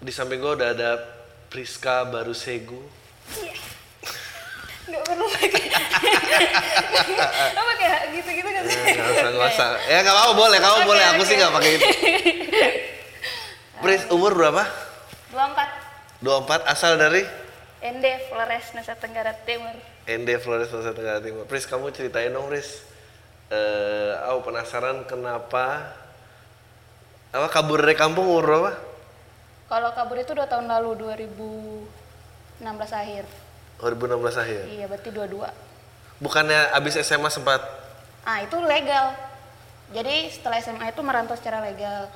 Di samping gue udah ada Priska baru Segu. Iya. Gak perlu pakai. Lo pakai gitu-gitu kan? Gak iya, usah, gak usah. Ya gak apa-apa boleh, kamu boleh. Aku sih gak pakai itu. Pris, umur berapa? 24. 24 asal dari? ND Flores Nusa Tenggara Timur. ND Flores Nusa Tenggara Timur. Pris, kamu ceritain dong, Pris. Eh, aku penasaran kenapa apa kabur dari kampung umur berapa? Kalau kabur itu dua tahun lalu 2016 akhir. 2016 akhir. Iya berarti dua-dua. Bukannya abis SMA sempat Ah itu legal. Jadi setelah SMA itu merantau secara legal.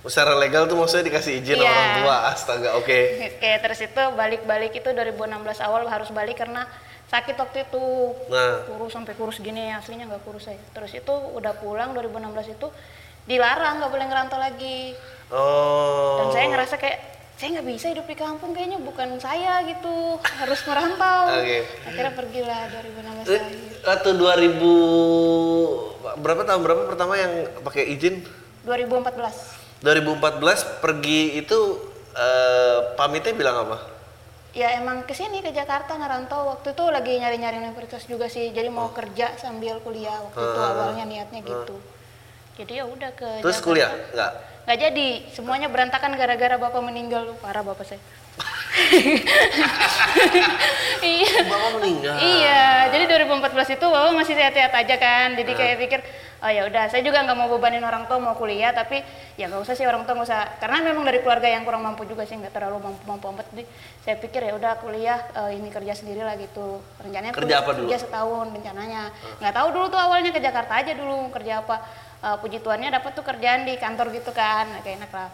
secara legal tuh maksudnya dikasih izin Iya. orang tua. Astaga, oke. Oke terus itu balik-balik itu 2016 awal harus balik karena sakit waktu itu. Nah, Kurus sampai kurus gini aslinya nggak kurus saya. Terus itu udah pulang 2016 itu dilarang nggak boleh ngerantau lagi. oh. Dan saya ngerasa kayak saya nggak bisa hidup di kampung kayaknya bukan saya gitu harus merantau. Oke. Akhirnya pergilah 2016 Eh, lagi. Atau 2000 berapa tahun berapa pertama yang pakai izin? 2014. 2014 pergi itu eh, pamitnya bilang apa? Ya emang ke sini ke Jakarta ngerantau waktu itu lagi nyari-nyari universitas juga sih. Jadi mau kerja sambil kuliah waktu itu awalnya niatnya gitu. Jadi ya udah ke Terus Jakarta. kuliah? Enggak. Nggak jadi, semuanya berantakan gara-gara bapak meninggal. Parah bapak saya. iya. Bapak meninggal. Iya, jadi 2014 itu bapak masih sehat-sehat aja kan. Jadi kayak pikir, oh ya udah, saya juga nggak mau bebanin orang tua mau kuliah, tapi ya nggak usah sih orang tua nggak usah. Karena memang dari keluarga yang kurang mampu juga sih, nggak terlalu mampu-mampu amat. Jadi saya pikir ya udah kuliah eh, ini kerja sendiri lah gitu. Rencananya Kerja apa dulu? Kerja setahun rencananya. Nggak tahu dulu tuh awalnya ke Jakarta aja dulu kerja apa. Eh, puji Tuhannya dapat tuh kerjaan di kantor gitu kan, Nah, kayak enak lah.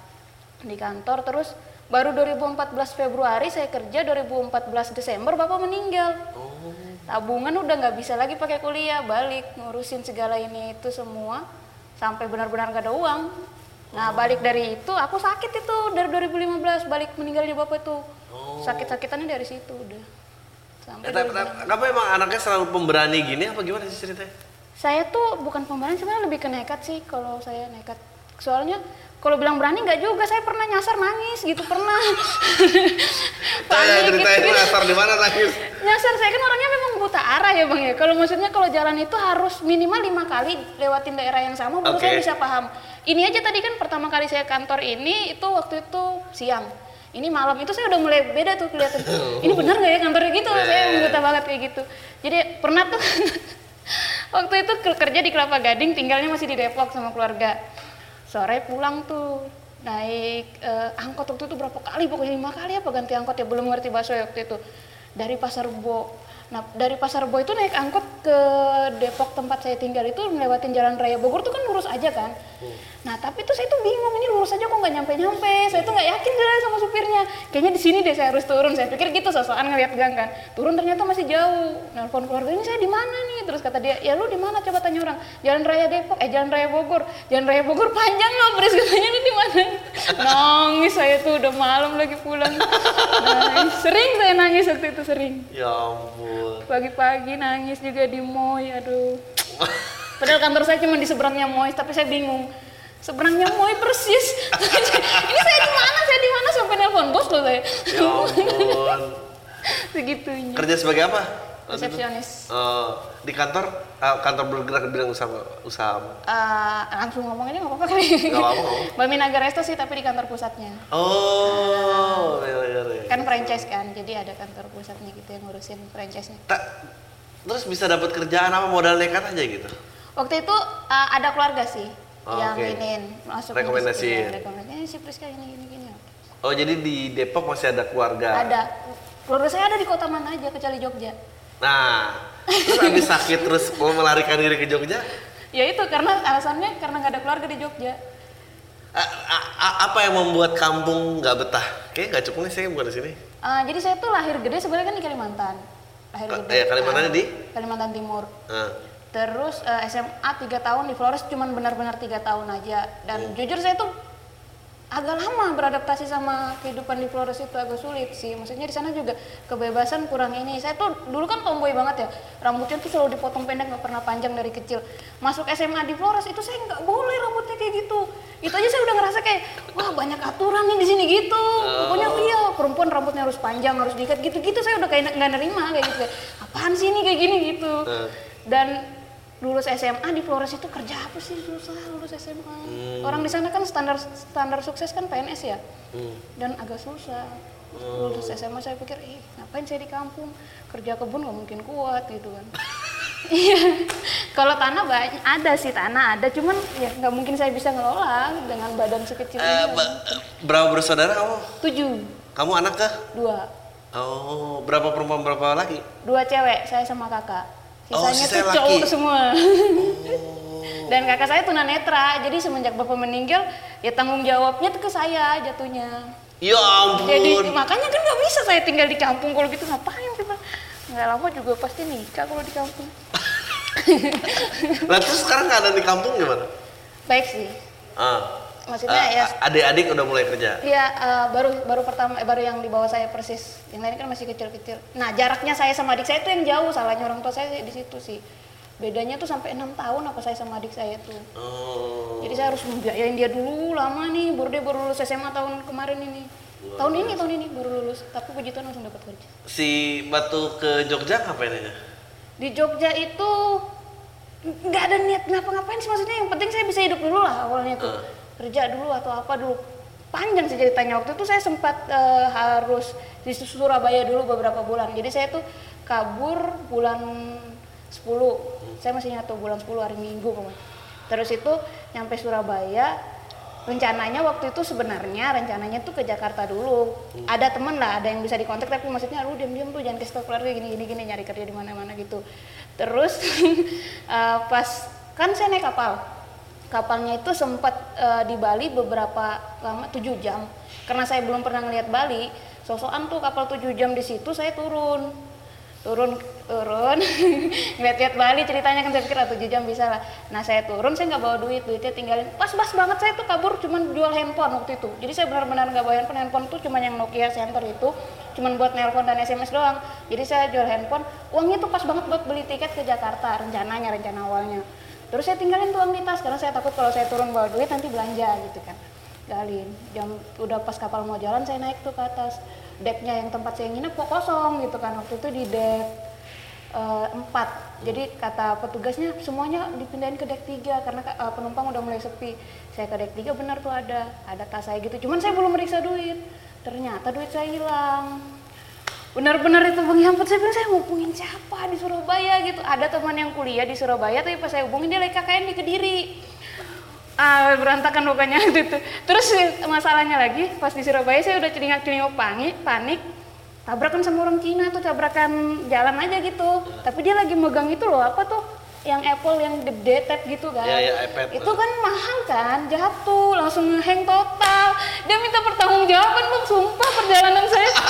Di kantor terus baru 2014 Februari saya kerja 2014 Desember bapak meninggal. Tabungan udah nggak bisa lagi pakai kuliah balik ngurusin segala ini itu semua sampai benar-benar gak ada uang. Nah balik dari itu aku sakit itu dari 2015 balik meninggalnya bapak itu. Sakit-sakitannya dari situ udah. Sampai Eh, tapi- tapi- Kenapa emang anaknya selalu pemberani gini? Apa gimana sih ceritanya? Saya tuh bukan pemberani sebenarnya lebih ke nekat sih kalau saya nekat. Soalnya kalau bilang berani nggak juga saya pernah nyasar nangis gitu pernah. Panik ceritain gitu-gitu. asar di mana nangis? nyasar saya kan orangnya memang buta arah ya bang ya. Kalau maksudnya kalau jalan itu harus minimal lima kali lewatin daerah yang sama baru Oke. saya bisa paham. Ini aja tadi kan pertama kali saya kantor ini itu waktu itu siang. Ini malam itu saya udah mulai beda tuh kelihatan. Ini benar nggak ya kantornya gitu? Saya emang buta banget kayak gitu. Jadi pernah tuh waktu itu ke- kerja di Kelapa Gading tinggalnya masih di Depok sama keluarga. Sore pulang tuh naik eh, angkot waktu itu berapa kali? Pokoknya lima kali apa ganti angkot ya belum ngerti bahasa waktu itu. Dari pasar Rebo nah dari pasar Rebo itu naik angkot ke Depok tempat saya tinggal itu melewatin jalan raya Bogor tuh kan lurus aja kan. Nah tapi tuh saya tuh bingung ini lurus aja kok nggak nyampe nyampe saya tuh nggak yakin jalan sama supirnya. Kayaknya di sini deh saya harus turun. Saya pikir gitu sosokan ngeliat gang kan. Turun ternyata masih jauh. Nelfon keluarga ini saya di mana nih? Terus kata dia ya lu di mana? Coba tanya orang. Jalan raya Depok eh jalan raya Bogor. Jalan raya Bogor panjang loh Pris. Katanya lu di mana nangis saya tuh udah malam lagi pulang. Nangis. sering saya nangis waktu itu sering. Ya ampun. pagi-pagi nangis juga di Moy aduh. Padahal kantor saya cuma di seberangnya Moy tapi saya bingung. Seberangnya Moy persis. Ini saya di mana? Saya di mana? Sampai nelpon bos loh saya. Ya ampun. segitunya. Kerja sebagai apa? Resepsionis Eh, di kantor ah, kantor bergerak di bidang usaha usaha? Eh, langsung ngomong ini nggak apa-apa kali Nggak apa-apa. Bami Resto sih tapi di kantor pusatnya Oh, iya iya iya. kan franchise kan jadi ada kantor pusatnya gitu yang ngurusin franchise-nya Tak, terus bisa dapat kerjaan apa modal nekat aja gitu? waktu itu eh, ada keluarga sih Oh, yang oke. iniin masuk Rekomendasiin. iya, rekomendasi Priska ini gini gini Oh jadi di Depok masih ada keluarga? ada keluarga saya ada di kota mana aja kecuali Jogja Nah, terus habis sakit terus mau melarikan diri ke Jogja? ya itu karena alasannya karena nggak ada keluarga di Jogja A- a- a- apa yang membuat kampung nggak betah? Kayaknya nggak cukup nih saya bukan di sini. Eh, jadi saya tuh lahir gede sebenarnya kan di Kalimantan lahir gede eh, Kalimantannya di? Kalimantan Timur Nah, Terus eh, SMA 3 tahun di Flores cuman benar-benar tiga tahun aja. Dan Oh. jujur saya tuh agak lama beradaptasi sama kehidupan di Flores itu agak sulit sih. Maksudnya di sana juga kebebasan kurang ini. Saya tuh dulu kan tomboy banget ya. Rambutnya tuh selalu dipotong pendek nggak pernah panjang dari kecil. Masuk SMA di Flores itu saya nggak boleh rambutnya kayak gitu. Itu aja saya udah ngerasa kayak wah banyak aturan nih di sini gitu. Pokoknya iya perempuan rambutnya harus panjang harus diikat gitu-gitu saya udah kayak nggak nerima kayak gitu. Kayak, Apaan sih ini kayak gini gitu. Dan lulus SMA di Flores itu kerja apa sih? Susah lulus SMA orang di sana kan standar standar sukses kan PNS ya? Hmm. dan agak susah. Lulus SMA saya pikir ih ngapain saya di kampung? Kerja kebun nggak mungkin kuat gitu kan. Iya. Kalau tanah banyak ada sih tanah ada. Cuman ya nggak mungkin saya bisa ngelola dengan badan sekecil Eh, ini. ba- berapa bersaudara kamu? tujuh. Kamu anak kah? dua. Oh, berapa perempuan berapa laki? dua cewek saya sama kakak sisanya sisanya tuh laki. cowok semua Oh. dan kakak saya tunanetra jadi semenjak bapak meninggal ya tanggung jawabnya tuh ke saya jatuhnya Ya ampun. jadi makanya kan nggak bisa saya tinggal di kampung kalau gitu ngapain kita nggak lama juga pasti nikah kalau di kampung Nah, terus sekarang keadaan di kampung gimana? baik sih Ah. Maksudnya Ah, ya adik-adik udah mulai kerja. Iya, eh, baru baru pertama eh, baru yang di bawah saya persis. Yang lain kan masih kecil-kecil. Nah, jaraknya saya sama adik saya itu yang jauh. Salahnya orang tua saya di situ sih. Bedanya tuh sampai enam tahun apa saya sama adik saya tuh. Oh. Jadi saya harus membiayain dia dulu lama nih. Baru dia baru lulus SMA tahun kemarin ini. Tahun ini tahun ini baru lulus. Tapi puji Tuhan langsung dapat kerja. Si Batu ke Jogja ngapain aja? Di Jogja itu nggak ada niat ngapa-ngapain sih maksudnya yang penting saya bisa hidup dulu lah awalnya tuh Eh. Kerja dulu atau apa dulu. Panjang sih ceritanya. Waktu itu saya sempat eh, harus di Surabaya dulu beberapa bulan. Jadi saya tuh kabur bulan 10 saya masih ingat tuh bulan 10 hari Minggu pokoknya. Terus itu nyampe Surabaya rencananya waktu itu sebenarnya rencananya tuh ke Jakarta dulu. Ada temen lah ada yang bisa dikontak tapi maksudnya lu diam-diam tuh jangan kasih keluarga gini gini gini nyari kerja di mana-mana gitu. Terus eh, pas kan saya naik kapal kapalnya itu sempat eh, di Bali beberapa lama 7 jam. Karena saya belum pernah ngeliat Bali sosokan tuh kapal 7 jam di situ saya turun. Turun turun. Ngeliat-liat Bali ceritanya kan saya pikir ah, 7 jam bisa lah. Nah saya turun saya nggak bawa duit duitnya tinggalin. Pas-pas banget saya tuh kabur cuman jual handphone waktu itu. Jadi saya benar-benar nggak bawa handphone handphone tuh cuman yang Nokia Center itu cuman buat nelpon dan SMS doang. Jadi saya jual handphone. Uangnya tuh pas banget buat beli tiket ke Jakarta rencananya rencana awalnya terus saya tinggalin tuh uang di tas karena saya takut kalau saya turun bawa duit nanti belanja gitu kan. Galin jam udah pas kapal mau jalan saya naik tuh ke atas. Decknya yang tempat saya nginep kok kosong gitu kan. Waktu itu di deck eh, empat. Jadi kata petugasnya semuanya dipindahin ke deck tiga karena eh, penumpang udah mulai sepi. Saya ke deck tiga benar tuh ada. Ada tas saya gitu. Cuman saya belum meriksa duit. Ternyata duit saya hilang benar-benar itu bang Yampet saya bilang saya hubungin siapa di Surabaya? Gitu. Ada teman yang kuliah di Surabaya tapi pas saya hubungin dia lagi KKN di Kediri ah berantakan pokoknya gitu terus masalahnya lagi pas di Surabaya saya udah celingak-celinguk panik panik. Tabrakan sama orang Cina tuh tabrakan jalan aja gitu. Tapi dia lagi megang itu loh apa tuh yang Apple yang gede tab gitu kan. Ya, ya, iPad. itu kan mahal kan jatuh langsung ngeheng total. Dia minta pertanggungjawaban bang sumpah perjalanan saya.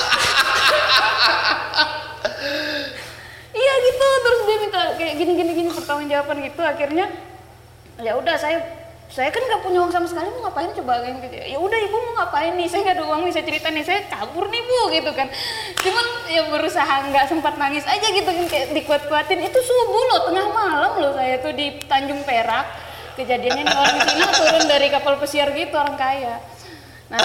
Iya gitu. Terus dia minta kayak gini gini gini pertanggungjawaban gitu. Akhirnya ya udah saya saya kan nggak punya uang sama sekali mau ngapain coba kayak gitu ya? Udah ibu mau ngapain nih? Saya nggak ada uang nih saya cerita nih saya kabur nih bu gitu kan. Cuman ya berusaha nggak sempat nangis aja gitu kan kayak dikuat-kuatin. Itu subuh loh tengah malam loh saya tuh di Tanjung Perak. Kejadiannya orang Cina turun dari kapal pesiar gitu orang kaya nah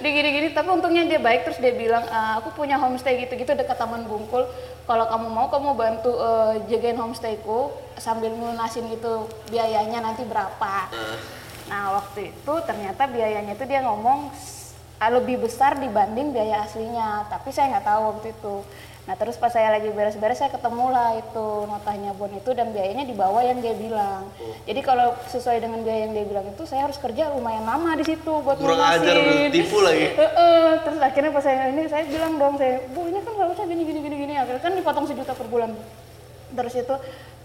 dia gini-gini tapi untungnya dia baik. Terus dia bilang "Ah, aku punya homestay gitu-gitu dekat Taman Bungkul. Kalau kamu mau kamu bantu eh, jagain homestayku sambil ngelunasin gitu biayanya nanti berapa. Nah waktu itu ternyata biayanya itu dia ngomong lebih besar dibanding biaya aslinya. Tapi saya nggak tahu waktu itu nah terus pas saya lagi beres-beres saya ketemu lah itu notanya bon itu dan biayanya di bawah yang dia bilang. Jadi kalau sesuai dengan biaya yang dia bilang itu saya harus kerja lumayan lama di situ buat Kurang ajar, tipu lagi. Terus akhirnya pas saya ini saya bilang dong saya bu ini kan harusnya gini gini gini gini akhirnya kan dipotong sejuta per bulan. Terus itu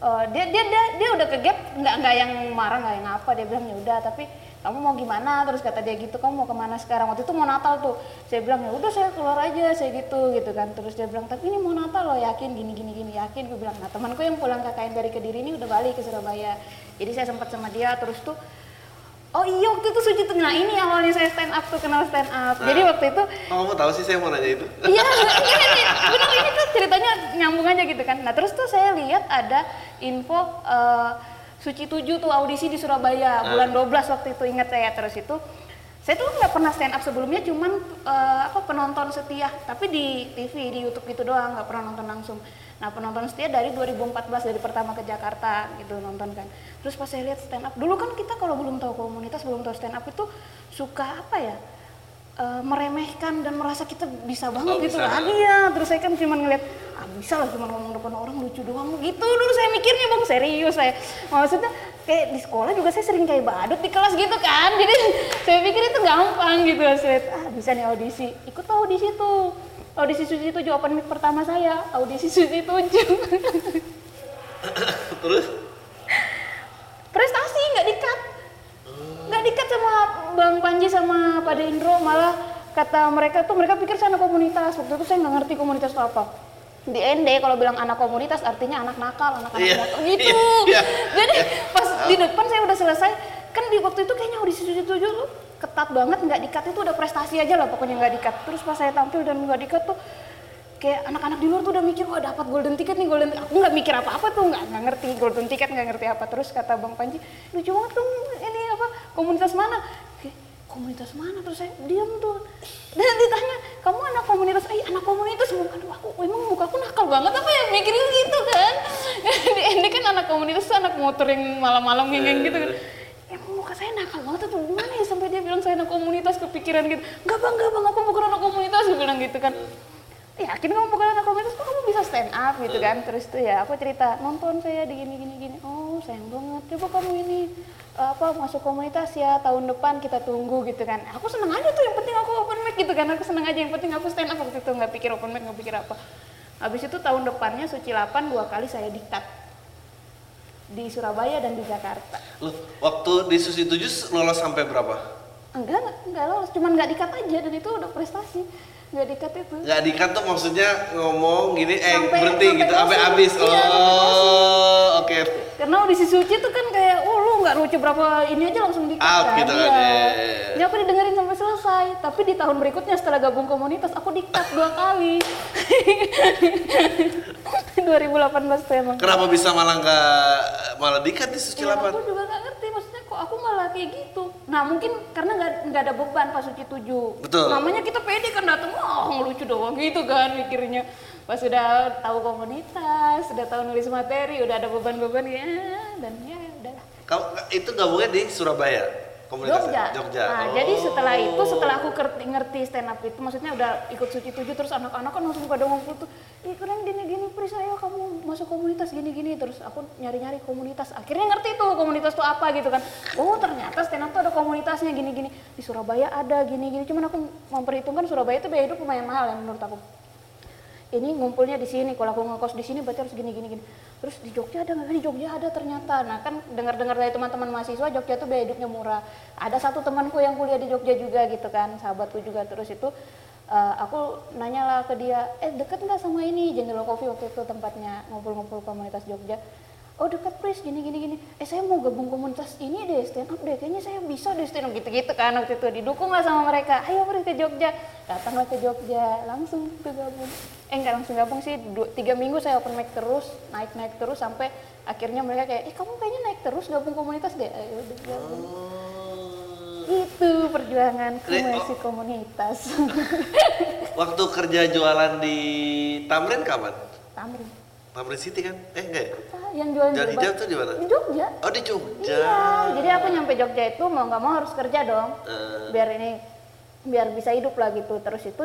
eh, dia dia dia dia udah ke gap nggak nggak yang marah nggak yang apa dia bilang ya udah tapi kamu mau gimana? Terus kata dia gitu kamu mau ke mana sekarang? Waktu itu mau Natal tuh. Saya bilang ya udah saya keluar aja saya gitu gitu kan. Terus dia bilang tapi ini mau Natal loh yakin gini gini gini yakin. Gue bilang nah temanku yang pulang KKN dari kediri ini udah balik ke Surabaya. Jadi saya sempat sama dia terus tuh Oh iya waktu itu Suci tuh, nah ini awalnya saya stand up tuh kenal stand up. Jadi Nah. waktu itu Oh, kamu tahu sih saya mau nanya itu. Iya, iya, iya. benar ini tuh ceritanya nyambung aja gitu kan. Nah terus tuh saya lihat ada info eh, Suci 7 tuh audisi di Surabaya Ah. bulan 12 waktu itu ingat saya terus itu. Saya tuh nggak pernah stand up sebelumnya, cuman eh, apa penonton setia, tapi di TV, di YouTube gitu doang, nggak pernah nonton langsung. Nah penonton setia dari 2014 dari pertama ke Jakarta gitu nonton kan. Terus pas saya lihat stand up, dulu kan kita kalau belum tahu komunitas, belum tahu stand up itu suka apa ya? eh, meremehkan dan merasa kita bisa banget Oh, gitu kan iya terus saya kan cuma ngeliat ah bisa lah cuma ngomong depan orang lucu doang. Gitu dulu saya mikirnya bang serius saya. Maksudnya kayak di sekolah juga saya sering kayak badut di kelas gitu kan. Jadi saya pikir itu gampang gitu saya ah bisa nih audisi ikut audisi tuh audisi suci tujuh open mic pertama saya. Audisi suci tujuh. Terus? Prestasi nggak dikat. Nggak dikat sama bang Panji sama Pak Indro malah kata mereka tuh mereka pikir saya anak komunitas. Waktu itu saya nggak ngerti komunitas itu apa. Di ND kalau bilang anak komunitas artinya anak nakal anak anak Iya, motor. Gitu. Iya, jadi pas di depan saya udah selesai kan di waktu itu kayaknya audisi tujuh tujuh ketat banget nggak dikat itu udah prestasi aja lah pokoknya nggak dikat. Terus pas saya tampil dan nggak dikat tuh kayak anak-anak di luar tuh udah mikir wah dapat golden ticket nih golden aku nggak mikir apa-apa tuh nggak nggak ngerti golden ticket nggak ngerti apa. Terus kata bang Panji lucu banget tuh ini apa komunitas mana? Komunitas mana? Terus saya diam tuh. Dan ditanya kamu anak komunitas? Eh anak komunitas. Aduh aku emang muka aku nakal banget apa ya? Mikirin gitu kan. Ini kan anak komunitas anak motor yang malam-malam ngeng gitu kan emang muka saya nakal banget tuh gimana ya? Sampai dia bilang saya anak komunitas kepikiran gitu. Nggak bang nggak bang aku bukan anak komunitas dia bilang gitu kan. Yakin kamu bukan anak komunitas kok kamu bisa stand up gitu kan? Terus tuh ya aku cerita nonton saya di gini gini gini. Oh sayang banget. Coba kamu ini apa masuk komunitas ya tahun depan kita tunggu gitu kan. Aku seneng aja tuh yang penting aku open mic gitu kan. Aku seneng aja yang penting aku stand up waktu itu. Nggak pikir open mic nggak pikir apa. Habis itu tahun depannya suci 8 dua kali saya diktat di Surabaya dan di Jakarta Loh, waktu di Susi 7 lolos sampai berapa? enggak enggak, enggak lolos cuman nggak dikat aja dan itu udah prestasi nggak dikat itu Nggak dikat tuh maksudnya ngomong gini, eh Sampai- berhenti sampai gitu, sampai habis. Iya, Oh, oke. karena audisi suci tuh kan kayak oh lu nggak lucu berapa ini aja langsung dikat Out kan gitu iya. Jadi aku didengerin sampai selesai tapi di tahun berikutnya setelah gabung komunitas aku dikat dua kali 2018 tuh emang Kenapa bisa malah nggak malah dikat di Suci Ya, 8? aku juga nggak ngerti maksudnya kok aku malah kayak gitu. Nah mungkin karena nggak nggak ada beban pas suci tujuh. Betul. Namanya kita pede kan datang, oh ngelucu doang gitu kan mikirnya. Pas sudah tahu komunitas, sudah tahu nulis materi, udah ada beban-beban ya dan ya udahlah. Kamu itu gabungnya di Surabaya komunitasnya? Jogja. Jogja. Nah, Oh. jadi setelah itu setelah aku ngerti, ngerti stand up itu maksudnya udah ikut suci tujuh terus anak-anak kan langsung pada ngumpul tuh, ih keren gini gini Pris ayo kamu masuk komunitas gini gini terus aku nyari-nyari komunitas. Akhirnya ngerti tuh komunitas tuh apa gitu kan. Oh, ternyata stand up tuh ada komunitasnya gini gini. Di Surabaya ada gini gini. Cuman aku memperhitungkan Surabaya itu biaya hidup lumayan mahal ya menurut aku ini ngumpulnya di sini kalau aku ngekos di sini berarti harus gini gini gini. Terus di Jogja ada nggak? Di Jogja ada ternyata. Nah kan dengar dengar dari teman-teman mahasiswa Jogja tuh biaya hidupnya murah. Ada satu temanku yang kuliah di Jogja juga gitu kan sahabatku juga. Terus itu eh, aku nanya lah ke dia eh deket nggak sama ini? General Coffee waktu itu tempatnya ngumpul-ngumpul komunitas Jogja oh dekat Pris gini gini gini. Eh saya mau gabung komunitas ini deh stand up deh. Kayaknya saya bisa deh stand up gitu gitu kan. Waktu itu didukung lah sama mereka. Ayo Pris ke Jogja. Datanglah ke Jogja. Langsung tuh gabung. Eh enggak langsung gabung sih. Dua, tiga minggu saya open mic terus naik naik terus sampai akhirnya mereka kayak eh kamu kayaknya naik terus gabung komunitas deh. Ayo udah gabung. Oh. itu perjuanganku Re- oh. masih komunitas. Waktu kerja jualan di Tamrin kapan? Tamrin Tamrin City kan? Eh enggak ya? apa yang jualan jilbab? hijab tuh di mana? di Jogja Oh di Jogja. Iya, jadi aku nyampe Jogja itu mau nggak mau harus kerja dong, Eh. biar ini biar bisa hidup lah gitu. Terus itu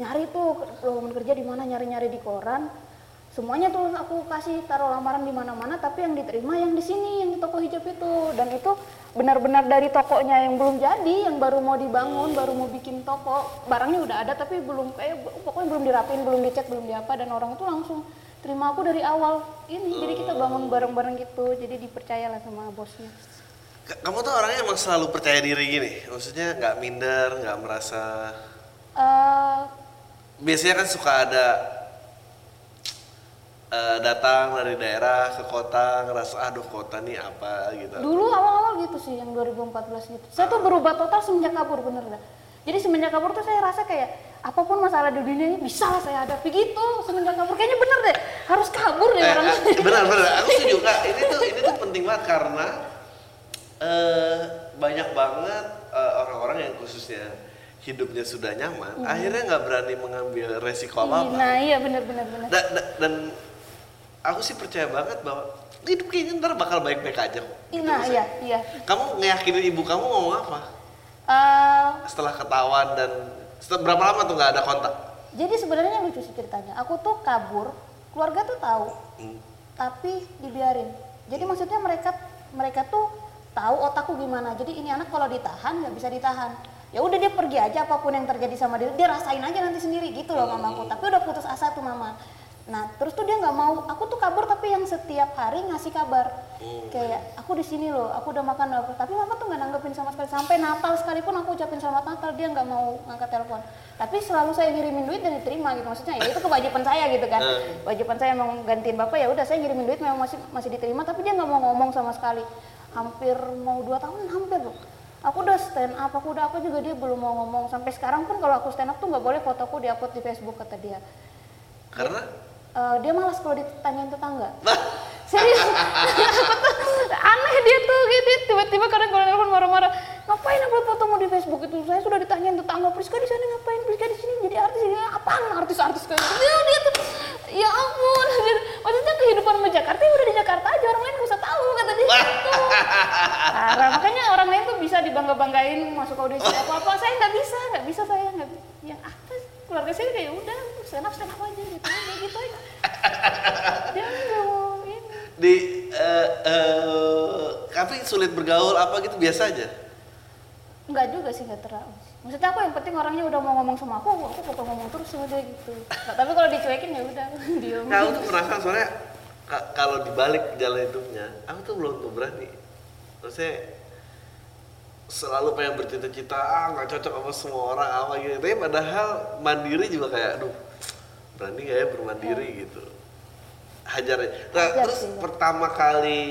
nyari tuh lowongan kerja di mana nyari-nyari di koran. Semuanya tuh aku kasih taruh lamaran di mana-mana, tapi yang diterima yang di sini, yang di toko hijab itu. Dan itu benar-benar dari tokonya yang belum jadi, yang baru mau dibangun, baru mau bikin toko. Barangnya udah ada tapi belum kayak pokoknya belum dirapin, belum dicat, belum diapa dan orang itu langsung terima aku dari awal ini. Jadi kita bangun bareng-bareng gitu. Jadi dipercayalah sama bosnya. Ka- Kamu tuh orangnya emang selalu percaya diri gini, maksudnya nggak minder, nggak merasa. eh Biasanya kan suka ada eh, datang dari daerah ke kota ngerasa aduh kota nih apa gitu Dulu awal-awal gitu sih yang 2014 gitu. Saya tuh berubah total semenjak kabur bener dah. Jadi semenjak kabur tuh saya rasa kayak apa pun masalah di dunia ini bisa lah saya hadapi. Gitu semenjak kabur. Kayaknya bener deh. Harus kabur deh Eh, orang. eh, benar benar. Aku setuju. Kak ini tuh ini tuh penting banget karena eh banyak banget eh, orang-orang yang khususnya hidupnya sudah nyaman akhirnya nggak berani mengambil resiko apa apa Nah iya bener bener bener. dan, dan aku sih percaya banget bahwa hidup kayaknya ntar bakal baik-baik aja kok. Gitu Nah iya iya. kamu ngeyakinin ibu kamu ngomong apa? Eh, setelah ketahuan dan setelah berapa lama tuh nggak ada kontak jadi sebenarnya lucu sih ceritanya. Aku tuh kabur, keluarga tuh tahu, Hmm. tapi dibiarin. Jadi maksudnya mereka mereka tuh tahu otakku gimana. Jadi ini anak kalau ditahan nggak bisa ditahan. Ya udah dia pergi aja apa pun yang terjadi sama dia, dia rasain aja nanti sendiri gitu loh mamaku. Tapi udah putus asa tuh mama. Nah terus tuh dia nggak mau. Aku tuh kabur tapi yang setiap hari ngasih kabar. Kayak aku di sini loh, aku udah makan apa. Tapi mama tuh nggak nanggepin sama sekali. Sampai Natal sekalipun aku ucapin selamat Natal dia nggak mau ngangkat telepon. Tapi selalu saya ngirimin duit dan diterima gitu. Maksudnya ya itu kewajiban saya gitu kan. Kewajiban saya mau gantiin bapak ya udah saya ngirimin duit memang masih masih diterima. Tapi dia nggak mau ngomong sama sekali. Hampir mau dua tahun hampir loh. Aku udah stand up, aku udah apa juga dia belum mau ngomong. Sampai sekarang pun kalau aku stand up tuh nggak boleh fotoku diupload di Facebook kata dia. karena Eh, dia malas kalau ditanyain tetangga. Serius, aku tuh aneh dia tuh gitu. Tiba-tiba kadang kalau telepon marah-marah, ngapain upload fotomu di Facebook itu? Saya sudah ditanyain tetangga, Priska di sana ngapain? Priska di sini jadi artis ini apaan? Artis-artis kayak gitu. Dia, dia tuh, ya ampun. Maksudnya kehidupan sama Jakarta ya udah di Jakarta aja orang lain gak usah tahu kata dia gitu. Parah, makanya orang lain tuh bisa dibangga-banggain masuk audisi apa-apa. Saya nggak bisa, nggak bisa saya nggak. Yang apa? Keluarga saya kayak udah stand up stand up aja gitu, kayak gitu aja. Dia nggak mau ini. di eh, eh, tapi sulit bergaul apa gitu biasa aja Enggak juga sih nggak terlalu. Maksudnya aku yang penting orangnya udah mau ngomong sama aku, aku bakal ngomong terus sama dia gitu. Nah, tapi kalau dicuekin ya udah diem. Nah, aku tuh penasaran soalnya ka- kalau dibalik jalan hidupnya, aku tuh belum tuh berani. Maksudnya selalu pengen bercita-cita, ah nggak cocok sama semua orang apa gitu. Tapi padahal mandiri juga kayak, aduh berani gak ya bermandiri gitu. Hajar aja. Nah, Hajar terus ya. pertama kali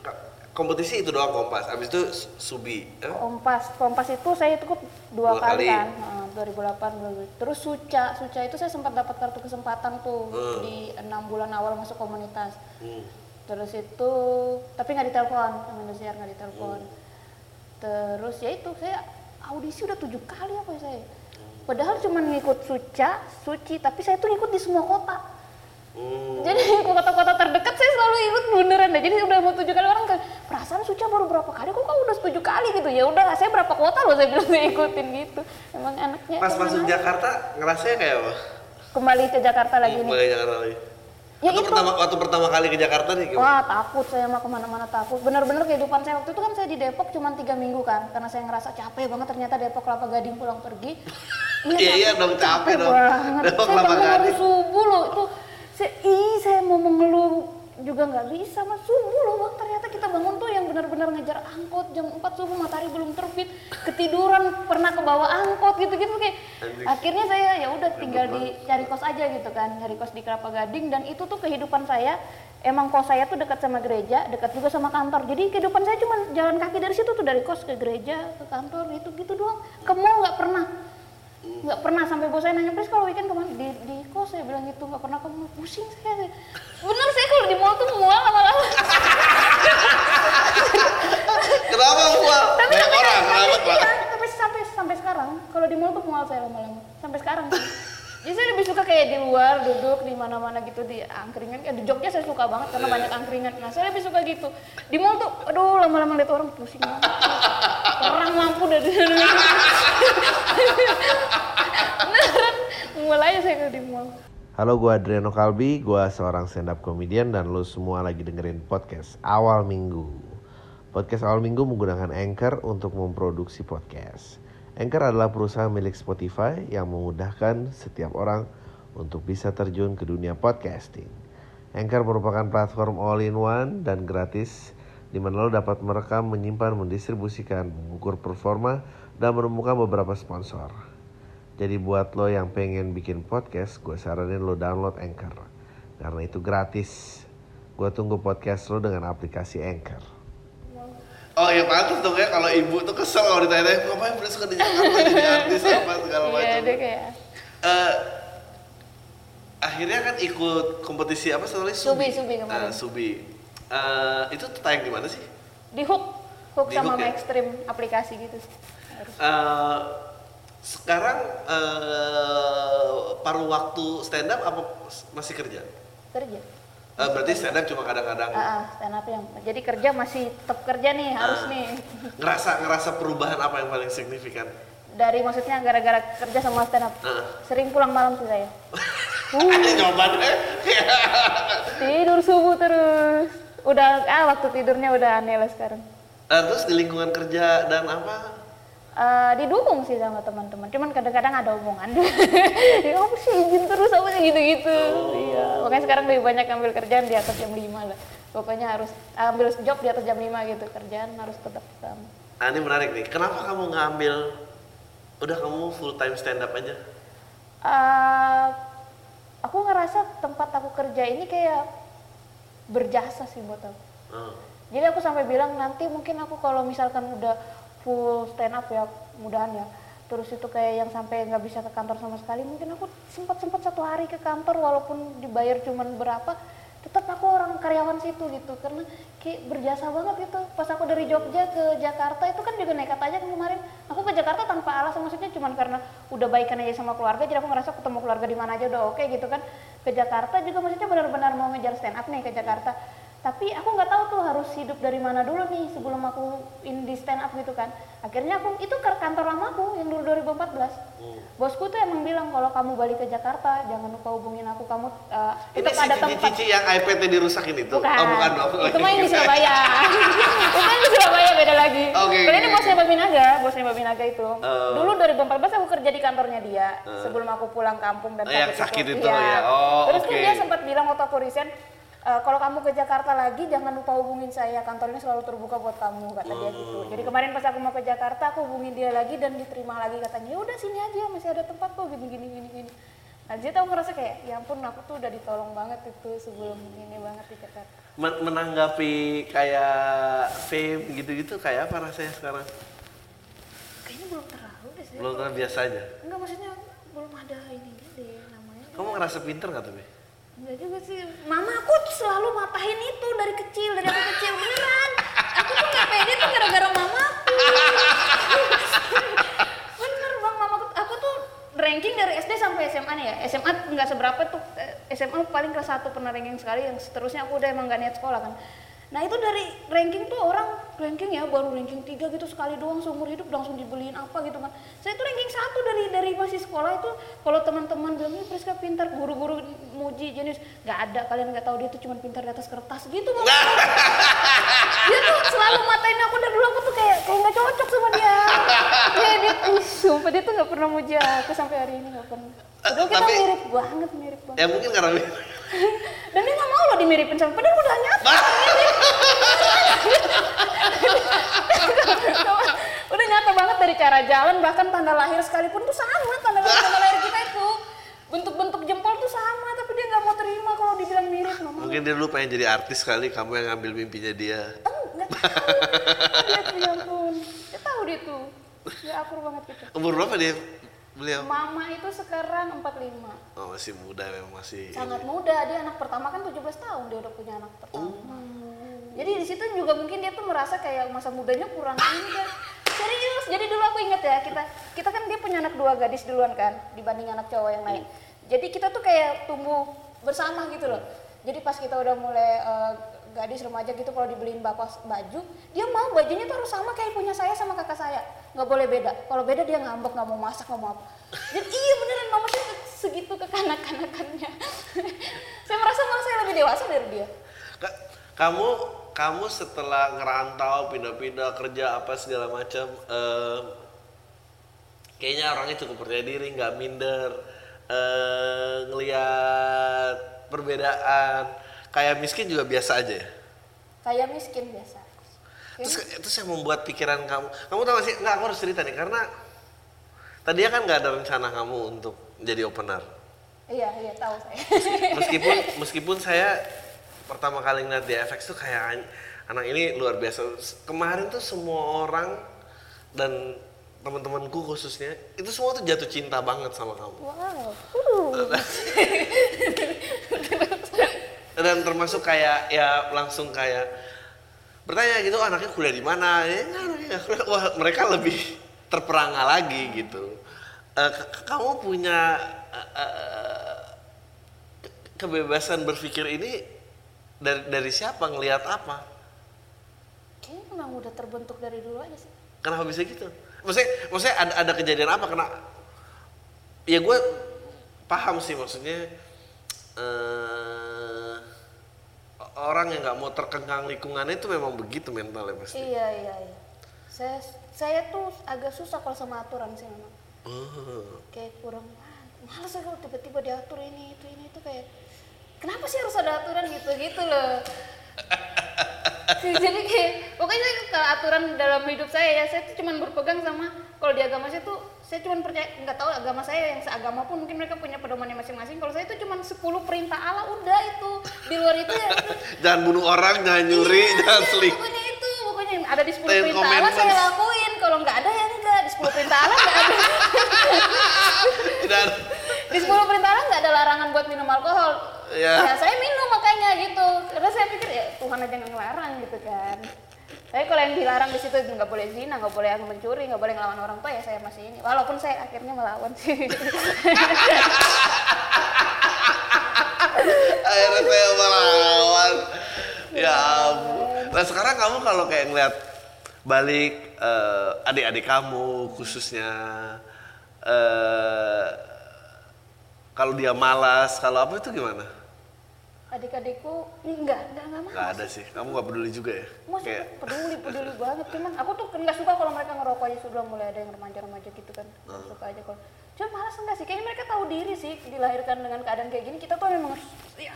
ka- kompetisi itu doang kompas, abis itu Su- Subi. Eh? Kompas, Kompas itu saya ikut dua, Dua kali, kali. kan, Heeh, 2008, 2000. Terus Suca, Suca itu saya sempat dapat kartu kesempatan tuh Hmm. di enam bulan awal masuk komunitas. Hmm. Terus itu, tapi nggak ditelepon, sama Indosiar nggak ditelepon. Terus ya itu saya audisi udah tujuh kali apa ya saya. Padahal cuma ngikut Suca, Suci, tapi saya tuh ngikut di semua kota. Hmm. Jadi kota-kota terdekat saya selalu ikut beneran deh. Jadi udah mau tujuh kali orang kan perasaan Suca baru berapa kali kok kamu udah tujuh kali gitu ya udah saya berapa kota loh saya bilang saya ikutin gitu. Emang anaknya Pas masuk. Jakarta ngerasanya kayak apa? kembali ke Jakarta lagi nih. Mulai Jakarta lagi. Ya waktu itu. pertama waktu pertama kali ke Jakarta nih gimana? Wah takut saya mah ke mana-mana takut. Bener-bener kehidupan saya waktu itu kan saya di Depok cuma tiga minggu kan, karena saya ngerasa capek banget ternyata Depok Kelapa Gading pulang pergi. Iya, iya dong, capek dong. banget. Depok saya Kelapa Gading. subuh loh itu. Saya, ih saya mau mengeluh juga nggak bisa mas. Subuh loh bang. Ternyata kita bangun tuh yang benar-benar ngejar angkot. Jam 4 subuh matahari belum terbit. Ketiduran pernah ke bawah angkot gitu-gitu. Kayak Anjing. akhirnya saya ya udah tinggal di cari kos aja gitu kan. Cari kos di Kelapa Gading. Dan itu tuh kehidupan saya. Emang kos saya tuh dekat sama gereja dekat juga sama kantor. Jadi kehidupan saya cuma jalan kaki dari situ tuh dari kos ke gereja ke kantor gitu gitu doang. Ke mall nggak pernah nggak pernah sampai bos saya nanya please kalau weekend ke mana? Di, di kos saya bilang gitu. Nggak pernah ke mall pusing saya. Bener saya kalau di mall tuh mual lama-lama Kenapa mual? tapi Banyak sampai, orang, kenapa iya, sampai, sampai, sampai sekarang kalau di mall tuh mual saya lama-lama. Sampai sekarang jadi saya lebih suka kayak di luar duduk di mana-mana gitu di angkringan. Ya, di Jogja saya suka banget karena banyak angkringan. Nah saya lebih suka gitu. Di mall tuh aduh lama-lama lihat orang pusing banget. Orang lampu dari beneran mulai saya kalau di mall. Halo, gue Adriano Kalbi, gue seorang stand up comedian dan lo semua lagi dengerin podcast Awal Minggu. Podcast Awal Minggu menggunakan Anchor untuk memproduksi podcast. Anchor adalah perusahaan milik Spotify yang memudahkan setiap orang untuk bisa terjun ke dunia podcasting. Anchor merupakan platform all-in-one dan gratis di mana lo dapat merekam, menyimpan, mendistribusikan, mengukur performa, dan menemukan beberapa sponsor. Jadi buat lo yang pengen bikin podcast, gue saranin lo download Anchor. Karena itu gratis. Gue tunggu podcast lo dengan aplikasi Anchor. Oh iya pantas dong ya kalau ibu tuh kesel kalau ditanya ngapain udah suka di Jakarta jadi artis apa segala Iya, macam. dia kayak Eh, akhirnya kan ikut kompetisi apa soalnya Subi, Subi kemarin. Nah, Subi. Eh, itu tayang di mana sih? di hook, hook Di sama Hook ya? Maxstream aplikasi gitu. Eh, sekarang eh, paruh waktu stand up apa masih kerja? Kerja. Eh, berarti stand up cuma kadang-kadang Ah, ah, stand up yang. Jadi kerja masih tetap kerja nih, harus Ah. nih. ngerasa ngerasa perubahan apa yang paling signifikan? Dari maksudnya gara-gara kerja sama stand up. Ah. Sering pulang malam sih saya. Ada jawabannya. Tidur subuh terus. Udah ah waktu tidurnya udah aneh lah sekarang. Eh, terus di lingkungan kerja dan apa? Eh, didukung sih sama teman-teman. Cuman kadang-kadang ada omongan. ya apa sih izin terus apa sih gitu-gitu. Iya. Makanya sekarang lebih banyak ambil kerjaan di atas jam 5 lah. Pokoknya harus ambil job di atas jam 5 gitu. Kerjaan harus tetap sama. Nah, ini menarik nih. Kenapa kamu ngambil udah kamu full time stand up aja? Eh, aku ngerasa tempat aku kerja ini kayak berjasa sih buat aku. Oh. Jadi aku sampai bilang nanti mungkin aku kalau misalkan udah full stand up ya, mudahan ya. Terus itu kayak yang sampai nggak bisa ke kantor sama sekali, mungkin aku sempat sempat satu hari ke kantor walaupun dibayar cuman berapa, tetap aku orang karyawan situ gitu karena kayak berjasa banget gitu. Pas aku dari Jogja ke Jakarta itu kan juga nekat aja kemarin. Aku ke Jakarta tanpa alasan maksudnya cuman karena udah baikan aja sama keluarga, jadi aku ngerasa ketemu keluarga di mana aja udah oke gitu kan. Ke Jakarta juga maksudnya benar-benar mau ngejar stand up nih ke Jakarta tapi aku nggak tahu tuh harus hidup dari mana dulu nih sebelum aku in di stand up gitu kan akhirnya aku itu ke kantor lamaku yang dulu 2014 bosku tuh emang bilang kalau kamu balik ke Jakarta jangan lupa hubungin aku kamu uh, Ini si ada Cici tempat Cici yang iPad-nya dirusakin itu? bukan, Oh, bukan dong. itu mah yang di Surabaya itu yang di Surabaya beda lagi kalau ini bosnya. Babinaga bosnya Babinaga itu Oh. dulu 2014 aku kerja di kantornya dia sebelum aku pulang kampung dan Oh, yang sakit itu Iya. ya. Oh, terus tuh oke. dia sempat bilang waktu aku resign "Eh, kalau kamu ke Jakarta lagi jangan lupa hubungin saya kantor ini selalu terbuka buat kamu kata dia gitu Hmm. jadi kemarin pas aku mau ke Jakarta aku hubungin dia lagi dan diterima lagi katanya ya udah sini aja masih ada tempat kok gini gini gini gini nah jadi aku ngerasa kayak ya ampun aku tuh udah ditolong banget itu sebelum ini banget di Jakarta Men- menanggapi kayak fame gitu-gitu kayak apa rasanya sekarang? kayaknya belum terlalu deh sih Belum terlalu biasa aja. enggak maksudnya belum ada ini deh namanya Kamu ngerasa pinter gak tuh, Be? Enggak juga sih. Mama aku selalu matahin itu dari kecil, dari aku kecil beneran. Aku tuh nggak pede tuh gara-gara mamaku. Bener bang, mama aku, aku tuh ranking dari SD sampai SMA nih ya. SMA nggak seberapa tuh. eh, SMA paling kelas satu pernah ranking sekali. Yang seterusnya aku udah emang gak niat sekolah kan. Nah itu dari ranking tuh orang ranking ya baru ranking 3 gitu sekali doang seumur hidup langsung dibeliin apa gitu kan. Saya tuh ranking satu dari dari masih sekolah itu kalau teman-teman bilang ini Priska pintar guru-guru muji jenis nggak ada kalian nggak tahu dia tuh cuma pintar di atas kertas gitu Mama. dia tuh selalu matain aku dari dulu aku tuh kayak kayak nggak cocok sama dia. Ya dia, ih, sumpah dia tuh nggak pernah muji aku sampai hari ini nggak pernah. Padahal kita tapi- mirip banget, mirip banget. Ya mungkin karena Dan dia nggak mau loh dimiripin sama, padahal udah nyata. Udah nyata banget dari cara jalan, bahkan tanda lahir sekalipun tuh sama tanda lahir, tanda lahir kita itu. Bentuk-bentuk jempol tuh sama, tapi dia nggak mau terima kalau dibilang mirip mama. mungkin dia dulu pengen jadi artis kali, kamu yang ngambil mimpinya dia. Enggak tahu. Ya ampun. Dia tahu dia tuh. Dia akur banget gitu. Umur berapa dia beliau? Mama itu sekarang 45. Oh, masih muda memang masih. sangat muda dia anak pertama kan 17 tahun dia udah punya anak pertama jadi di situ juga mungkin dia tuh merasa kayak masa mudanya kurang ini kan serius jadi dulu aku inget ya kita kita kan dia punya anak dua gadis duluan kan dibanding anak cowok yang lain. Jadi kita tuh kayak tumbuh bersama gitu loh. Jadi pas kita udah mulai eh, gadis remaja gitu kalau dibeliin bapak baju dia mau bajunya tuh harus sama kayak punya saya sama kakak saya. Nggak boleh beda. Kalau beda dia ngambek nggak mau masak nggak mau apa. Jadi iya beneran mama sih segitu kekanak-kanakannya. Saya merasa malah saya lebih dewasa dari dia. Ka- kamu kamu setelah ngerantau pindah-pindah kerja apa segala macam eh, kayaknya orangnya cukup percaya diri nggak minder eh, ngelihat perbedaan. Kayak miskin juga biasa aja ya? Kayak miskin biasa. Terus terus yang membuat pikiran kamu kamu tahu sih? Nggak aku harus cerita nih karena tadinya kan nggak ada rencana kamu untuk jadi opener. Iya, iya tahu saya. meskipun meskipun saya pertama kali ngeliat di FX tuh kayak an- anak ini luar biasa. Kemarin tuh semua orang dan teman-temanku khususnya itu semua tuh jatuh cinta banget sama kamu. Wow. Uh. Dan termasuk kayak ya langsung kayak bertanya gitu "Oh, anaknya kuliah di mana? Ya, anaknya kuliah." Wah, mereka lebih terperangah lagi gitu. Eh, kamu punya eh, eh, ke- kebebasan berpikir ini dari dari siapa ngelihat apa? Kayaknya memang udah terbentuk dari dulu aja sih. Kenapa bisa gitu? Maksudnya, maksudnya ada, ada kejadian apa? Kena? Ya gue paham sih maksudnya eh orang yang nggak mau terkengkang lingkungannya itu memang begitu mentalnya pasti. Iya, iya, iya. Saya saya tuh agak susah kalau sama aturan sih memang. Oh. Kayak kurang ah, males aku tiba-tiba diatur ini itu ini itu kayak kenapa sih harus ada aturan gitu gitu loh. Jadi kayak pokoknya kalau aturan dalam hidup saya ya saya tuh cuman berpegang sama kalau di agama saya tuh saya cuman percaya nggak tahu agama saya yang seagama pun mungkin mereka punya pedomannya masing-masing. Kalau saya itu cuman 10 perintah Allah udah itu. Di luar itu ya Jangan bunuh orang, jangan nyuri, Iya, jangan iya, selingkuh. Pokoknya itu, pokoknya ada di 10 Ten perintah Allah saya Commandments. Lakuin. Kalau nggak ada ya enggak. Di 10 perintah Allah nggak ada. Dan Di 10 perintah Allah nggak ada larangan buat minum alkohol. Ya. Ya saya minum makanya gitu. Karena saya pikir ya Tuhan aja nggak ngelarang gitu kan. Tapi kalau yang dilarang di situ nggak boleh zina, nggak boleh yang mencuri, nggak boleh ngelawan orang tua ya saya masih ini. Walaupun saya akhirnya melawan sih. akhirnya saya melawan. Ya ampun. Nah sekarang kamu kalau kayak ngeliat balik eh, adik-adik kamu khususnya eh kalau dia malas, kalau apa itu gimana? Adik-adikku enggak, enggak, enggak Nggak malas. ada sih, kamu nggak peduli juga ya? Mas Kayak, peduli, peduli banget cuman aku tuh nggak suka kalau mereka ngerokok aja sudah mulai ada yang remaja-remaja gitu kan Hmm. suka aja kalau cuma malas enggak sih kayaknya mereka tahu diri sih dilahirkan dengan keadaan kayak gini kita tuh memang harus ya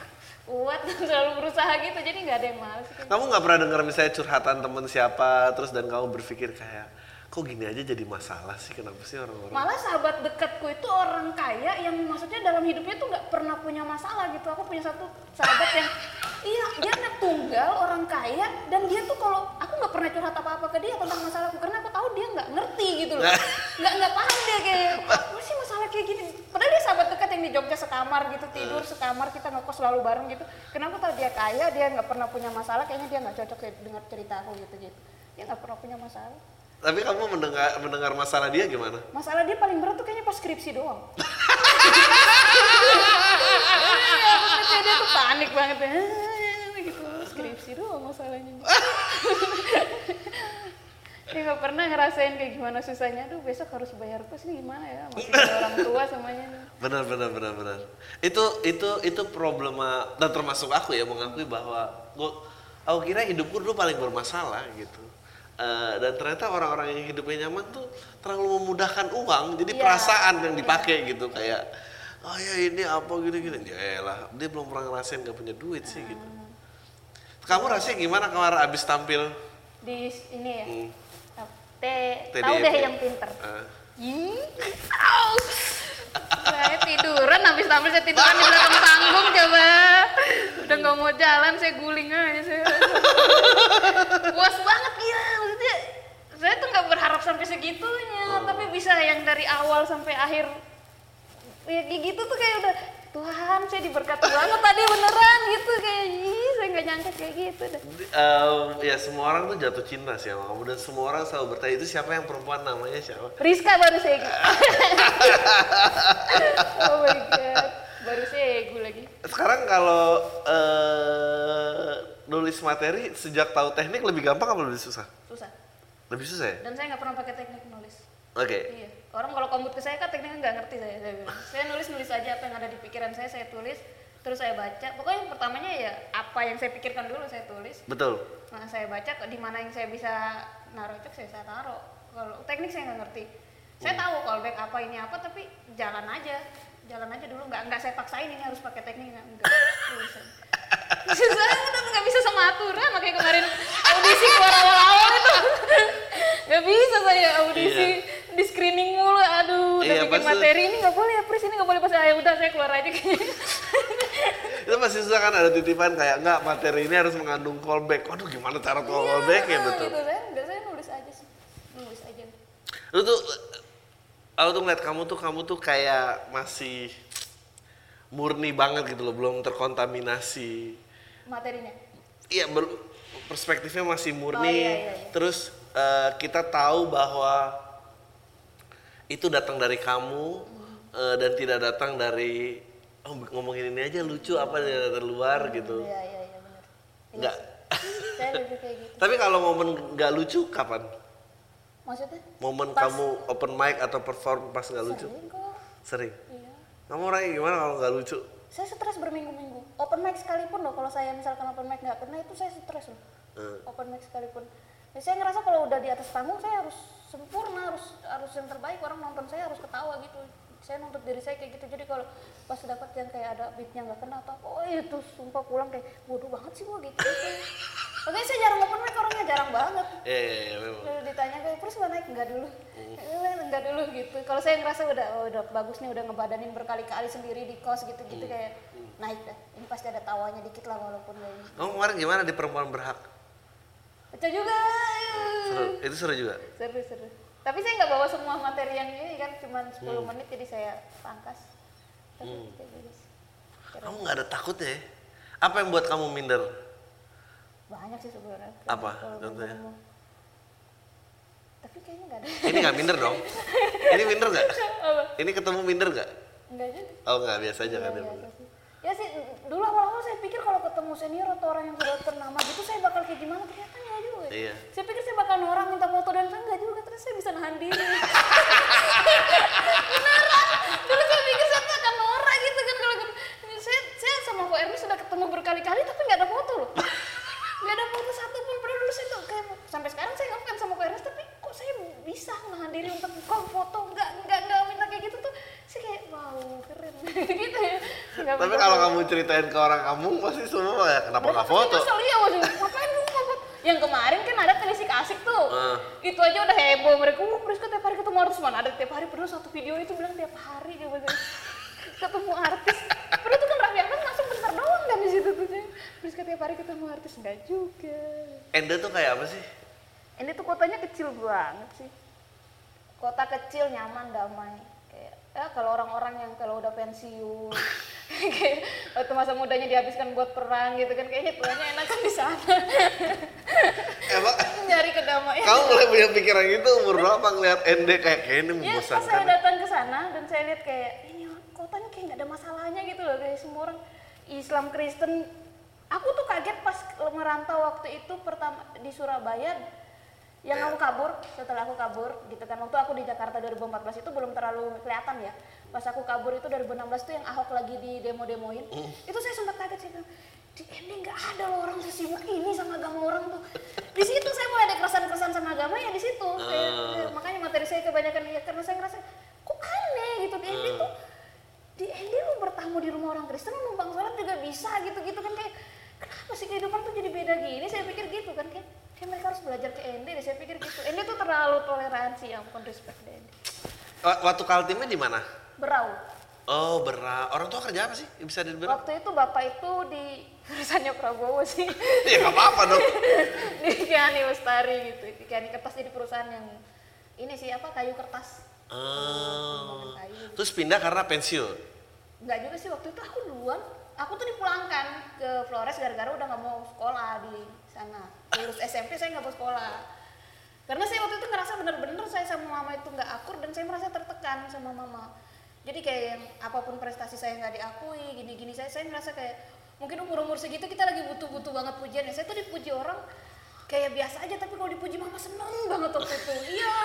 kuat dan selalu berusaha gitu jadi nggak ada yang kayaknya. kamu nggak pernah dengar misalnya curhatan temen siapa, terus dan kamu berpikir kayak, kok gini aja jadi masalah sih, kenapa sih orang-orang? malah sahabat dekatku itu orang kaya yang maksudnya dalam hidupnya tuh nggak pernah punya masalah gitu. Aku punya satu sahabat yang iya dia anak tunggal orang kaya dan dia tuh kalau aku nggak pernah curhat apa apa ke dia tentang masalahku karena aku tahu dia nggak ngerti gitu loh. Nggak nggak paham dia kayak apa sih masalah kayak gini? Padahal dia sahabat dekat yang di Jogja sekamar gitu tidur sekamar kita ngekos selalu bareng gitu. Kenapa tahu dia kaya dia nggak pernah punya masalah kayaknya dia nggak cocok dengar cerita aku gitu gitu. Dia nggak pernah punya masalah Tapi kamu mendengar mendengar masalah dia gimana? Masalah dia paling berat tuh kayaknya pas skripsi doang. Iya, dia tuh panik banget ya. gitu skripsi doang masalahnya. dia nggak pernah ngerasain kayak gimana susahnya. Aduh besok harus bayar kos ini gimana ya? Masih orang tua semuanya. nih. Benar benar benar benar. Itu itu itu problema dan termasuk aku ya mengakui bahwa gua aku kira hidupku dulu paling bermasalah gitu. Eh, dan ternyata orang-orang yang hidupnya nyaman tuh terlalu memudahkan uang, jadi Iya, perasaan yang dipakai gitu kayak oh ya ini apa gini-gini. Ya elah, dia belum pernah ngerasain gak punya duit sih gitu. Kamu rasanya gimana kemarin abis tampil? Di ini ya. Hmm. T, tahu deh yang pinter. Ih, au. saya tiduran habis tampil saya tiduran di belakang panggung coba udah nggak mau jalan saya guling aja saya puas banget gila saya tuh nggak berharap sampai segitunya tapi bisa yang dari awal sampai akhir ya kayak gitu tuh kayak udah Tuhan saya diberkati banget tadi beneran gitu kayak ih saya nggak nyangka kayak gitu dah. Em, ya semua orang tuh jatuh cinta sih sama kamu dan semua orang selalu bertanya itu siapa yang perempuan namanya siapa? Rizka baru saya oh my god baru saya lagi Sekarang kalau eh, nulis materi sejak tahu teknik lebih gampang apa lebih susah? susah Lebih susah ya? dan saya nggak pernah pakai teknik nulis Oke. iya orang kalau komut ke saya kan tekniknya nggak ngerti saya saya, bilang. saya nulis nulis aja apa yang ada di pikiran saya saya tulis terus saya baca pokoknya yang pertamanya ya apa yang saya pikirkan dulu saya tulis Betul. nah saya baca di mana yang saya bisa naruh itu saya, saya taruh kalau teknik saya nggak ngerti saya tahu callback apa ini apa tapi jalan aja jalan aja dulu nggak nggak saya paksain ini harus pakai teknik nggak enggak. saya udah nggak bisa sama aturan makanya kemarin audisi keluar awal-awal itu. Nggak bisa saya audisi di screening mulu aduh udah Iya, bikin pasti materi ini nggak boleh ya Pris ini nggak boleh pas ya udah saya keluar aja. Kayaknya itu masih susah kan ada titipan kayak nggak materi ini harus mengandung callback. Waduh gimana cara callback ya Iya, betul. gitu saya enggak saya nulis aja sih. Nulis aja. Lu tuh aku tuh ngeliat kamu tuh kamu tuh kayak masih murni banget gitu loh, belum terkontaminasi. materinya Iya, perspektifnya masih murni. Oh, iya, iya, iya. Terus eh, kita tahu bahwa itu datang dari kamu eh, dan tidak datang dari oh, ngomongin ini aja lucu apa dari luar gitu. iya iya iya benar Enggak. gitu Tapi kalau momen nggak lucu kapan? maksudnya Momen Pas- kamu open mic atau perform pas nggak lucu? sering kok Sering. iya Kamu orangnya gimana kalau nggak lucu? saya stres berminggu-minggu. Open mic sekalipun loh kalau saya misalkan open mic nggak kena itu saya stres loh. Eh. open mic sekalipun. Ya, saya ngerasa kalau udah di atas panggung saya harus sempurna harus harus yang terbaik. Orang nonton saya harus ketawa gitu saya nuntut diri saya kayak gitu. Jadi kalau pas dapat yang kayak ada beatnya nggak kena apa oh itu sumpah pulang kayak bodoh banget sih gua gitu. Makanya saya jarang open mic orangnya jarang banget. Iya, iya, iya. Lalu ditanya kayak terus nggak naik nggak dulu? Eh, nggak dulu gitu. Kalau saya ngerasa udah oh, udah bagus nih udah ngebadanin berkali-kali sendiri di kos gitu-gitu kayak naik dah. Ini pasti ada tawanya dikit lah walaupun nggak ini Kamu kemarin gimana di perempuan berhak? pecah juga. Seru. Itu seru juga. seru seru tapi saya nggak bawa semua materi yang ini kan cuma 10 menit jadi saya pangkas tapi kayak gitu. Kamu nggak ada takutnya ya? Apa yang buat kamu minder? banyak sih sebenarnya Apa contohnya? tapi kayaknya nggak ada Ini nggak minder dong? Ini minder nggak? Ini ketemu minder nggak? nggak juga Oh nggak biasa aja kan? Iya, biasa sih. Ya sih, dulu awal-awal saya pikir kalau ketemu senior atau orang yang sudah ternama gitu saya bakal kayak gimana, ternyata enggak juga. Iya. Saya pikir saya bakal orang minta foto dan enggak juga, ternyata saya bisa nahan diri. Beneran, dulu saya pikir saya akan norak gitu kan kalau. Saya, saya sama Ko Ermi sudah ketemu berkali-kali tapi nggak ada foto loh. Nggak ada foto satu pun, padahal dulu saya tuh kayak, sampai sekarang saya ngefans sama Ko Ernest tapi kok saya bisa nahan diri untuk kok foto, nggak, nggak, nggak minta kayak gitu tuh. Saya kayak, wow keren gitu ya. Tapi kalau kamu ceritain ke orang kamu pasti semua ya kenapa nggak pasti foto? Kesel iya waduh, ngapain lu foto? Yang kemarin kan ada telisik asik tuh. Ah. Itu aja udah heboh mereka. Uh, Priska tiap hari ketemu artis mana ada tiap hari padahal satu video itu bilang tiap hari gitu. ketemu artis. Padahal tuh kan Raffi Ahmad masuk bentar doang kan di situ tuh. Priska tiap hari ketemu artis enggak juga. Enda tuh kayak apa sih? Ini tuh kotanya kecil banget sih. Kota kecil nyaman damai. Ya kalau orang-orang yang kalau udah pensiun waktu masa mudanya dihabiskan buat perang gitu kan kayaknya tuanya enakan di sana. Emang Nyari kedamaian. kamu mulai punya pikiran gitu umur berapa ngeliat Ende kayak kayak ini Ya pas saya membosankan? datang ke sana dan saya lihat kayak ini kotanya kayak nggak ada masalahnya gitu loh kayak semua orang Islam Kristen. Aku tuh kaget pas merantau waktu itu pertama di Surabaya yang Iya. aku kabur setelah aku kabur gitu kan waktu aku di Jakarta 2014 itu belum terlalu kelihatan ya pas aku kabur itu 2016 tuh yang Ahok lagi di demo-demoin Hmm. itu saya sempat kaget sih di ini nggak ada loh orang sesibuk ini sama agama orang tuh di situ saya mulai ada keresahan-keresahan sama agama ya di situ Ah. saya- makanya materi saya kebanyakan ya karena saya ngerasa kok aneh gitu di Endi Hmm. tuh di Endi lu bertamu di rumah orang Kristen lu numpang sholat juga bisa gitu gitu kan kayak kenapa sih kehidupan tuh jadi beda gini saya pikir gitu kan kayak kayak mereka harus belajar ke Endi deh saya pikir gitu Endi tuh terlalu toleransi ya ampun respect deh Wa- Waktu kaltimnya di mana? berau Oh berat. Orang tua kerja apa sih? Bisa dibilang? waktu itu bapak itu di urusannya Prabowo sih Ya nggak apa-apa dong. di Kiani Lestari gitu di Kiani Kertas jadi perusahaan yang ini sih apa kayu kertas Oh. kayu Terus pindah karena pensiun. Enggak juga sih waktu itu aku duluan. Aku tuh dipulangkan ke Flores gara-gara udah nggak mau sekolah di sana. Lulus SMP saya nggak mau sekolah. Karena saya waktu itu ngerasa bener-bener saya sama mama itu nggak akur dan saya merasa tertekan sama mama. Jadi kayak yang apa pun prestasi saya nggak diakui, gini-gini saya saya ngerasa kayak mungkin umur-umur segitu kita lagi butuh-butuh banget pujian ya. Saya tuh dipuji orang kayak biasa aja tapi kalau dipuji mama seneng banget waktu itu. Iya,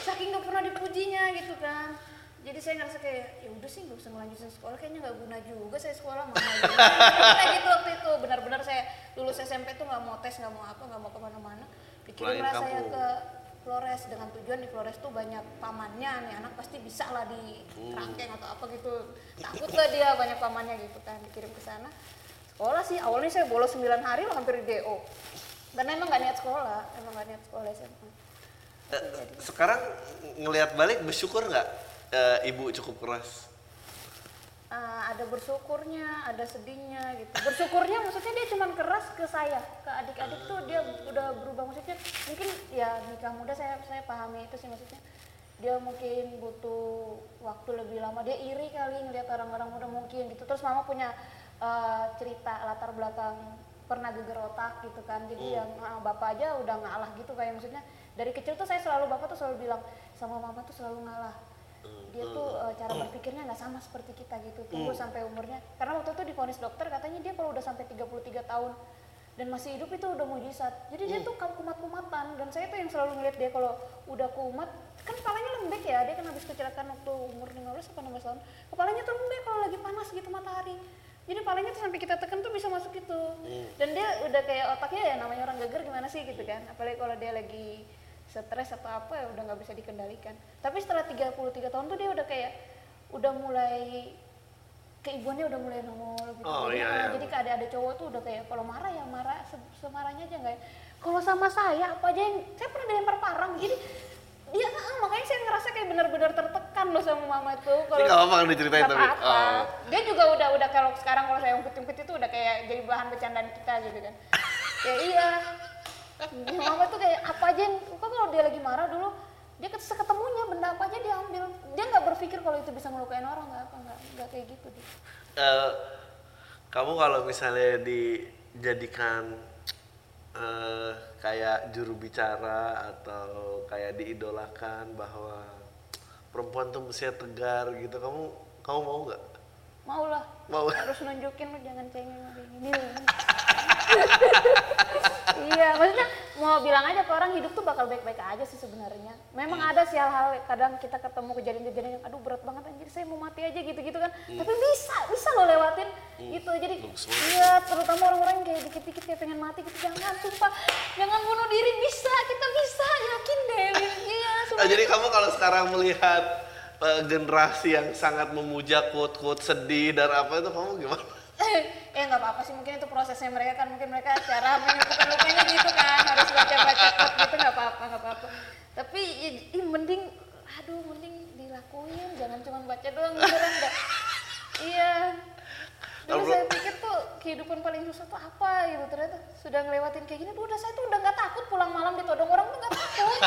saking nggak pernah dipujinya gitu kan jadi saya ngerasa kayak ya udah sih nggak usah ngelanjutin sekolah kayaknya nggak guna juga saya sekolah gitu. kayak gitu waktu itu benar-benar saya lulus SMP tuh nggak mau tes nggak mau apa nggak mau ke mana-mana pikirin saya kampung. ke Flores dengan tujuan di Flores tuh banyak pamannya nih anak pasti bisa lah di Rangkeng atau apa gitu takut lah dia banyak pamannya gitu kan dikirim ke sana sekolah sih awalnya saya bolos 9 hari lah hampir di DO karena emang nggak niat sekolah emang nggak niat sekolah SMA Eh, Sekarang ngelihat balik bersyukur nggak? Eh, ibu cukup keras? Eh, ada bersyukurnya, ada sedihnya gitu. Bersyukurnya maksudnya dia cuman keras ke saya, ke adik-adik tuh dia udah berubah maksudnya. Mungkin ya nikah muda saya saya pahami itu sih maksudnya. Dia mungkin butuh waktu lebih lama. Dia iri kali ngeliat orang-orang muda mungkin gitu. Terus mama punya eh, cerita latar belakang pernah geger otak gitu kan. Jadi yang ah, bapak aja udah ngalah gitu kayak maksudnya. Dari kecil tuh saya selalu bapak tuh selalu bilang sama mama tuh selalu ngalah dia tuh eh, cara berpikirnya nggak sama seperti kita gitu tunggu sampai umurnya. Karena waktu itu divonis dokter katanya dia kalau udah sampai 33 tahun dan masih hidup itu udah mujizat. Jadi dia tuh kumat-kumatan dan saya tuh yang selalu ngeliat dia kalau udah kumat kan kepalanya lembek ya dia kan habis kecelakaan waktu umur 15 atau 16 tahun kepalanya tuh lembek kalau lagi panas gitu matahari. Jadi palanya tuh sampai kita tekan tuh bisa masuk gitu. Dan dia udah kayak otaknya ya namanya orang geger gimana sih gitu kan apalagi kalau dia lagi stres atau apa ya udah nggak bisa dikendalikan tapi setelah 33 tahun tuh dia udah kayak udah mulai keibuannya udah mulai nongol gitu Oh, jadi, iya, iya. jadi kayak ada ada cowok tuh udah kayak kalau marah ya marah se- semarahnya aja nggak ya kalau sama saya apa aja yang saya pernah dilempar parang jadi dia ah, makanya saya ngerasa kayak benar-benar tertekan loh sama mama itu Ini nggak apa-apa kan diceritain tapi. Oh. Dia juga udah udah kalau sekarang kalau saya ungkit-ungkit itu udah kayak jadi bahan bercandaan kita gitu kan. ya iya. Mama tuh kayak apa aja kok kalau dia lagi marah dulu dia ket- seketemunya benda apa aja dia ambil. Dia nggak berpikir kalau itu bisa ngelukain orang nggak apa nggak kayak gitu dia. Eh, kamu kalau misalnya dijadikan eh, kayak juru bicara atau kayak diidolakan bahwa perempuan tuh mestinya tegar gitu, kamu kamu mau nggak? Mau lah. Mau. Harus nunjukin lu jangan cengeng kayak gini. lu. iya, maksudnya mau bilang aja ke orang hidup tuh bakal baik-baik aja sih sebenarnya. Memang Iya. ada sih hal-hal kadang kita ketemu kejadian-kejadian yang aduh berat banget anjir saya mau mati aja gitu-gitu kan. Tapi bisa, bisa lo lewatin gitu. Jadi Iya. Terutama orang-orang yang kayak dikit-dikit kayak pengen mati gitu jangan sumpah jangan bunuh diri bisa kita bisa yakin deh iya Ah, sumpah. jadi kamu kalau sekarang melihat eh, generasi yang sangat memuja quote-quote sedih dan apa itu kamu gimana? Eh nggak apa-apa sih mungkin itu prosesnya mereka kan mungkin mereka cara menyembuhkan lukanya gitu kan harus baca-baca quote gitu nggak apa-apa nggak apa-apa. Tapi ya, ih, mending aduh mending dilakuin jangan cuma baca doang beneran dah iya. Dulu saya pikir tuh kehidupan paling susah tuh apa gitu ternyata sudah ngelewatin kayak gini tuh udah saya tuh udah nggak takut pulang malam ditodong orang tuh nggak takut.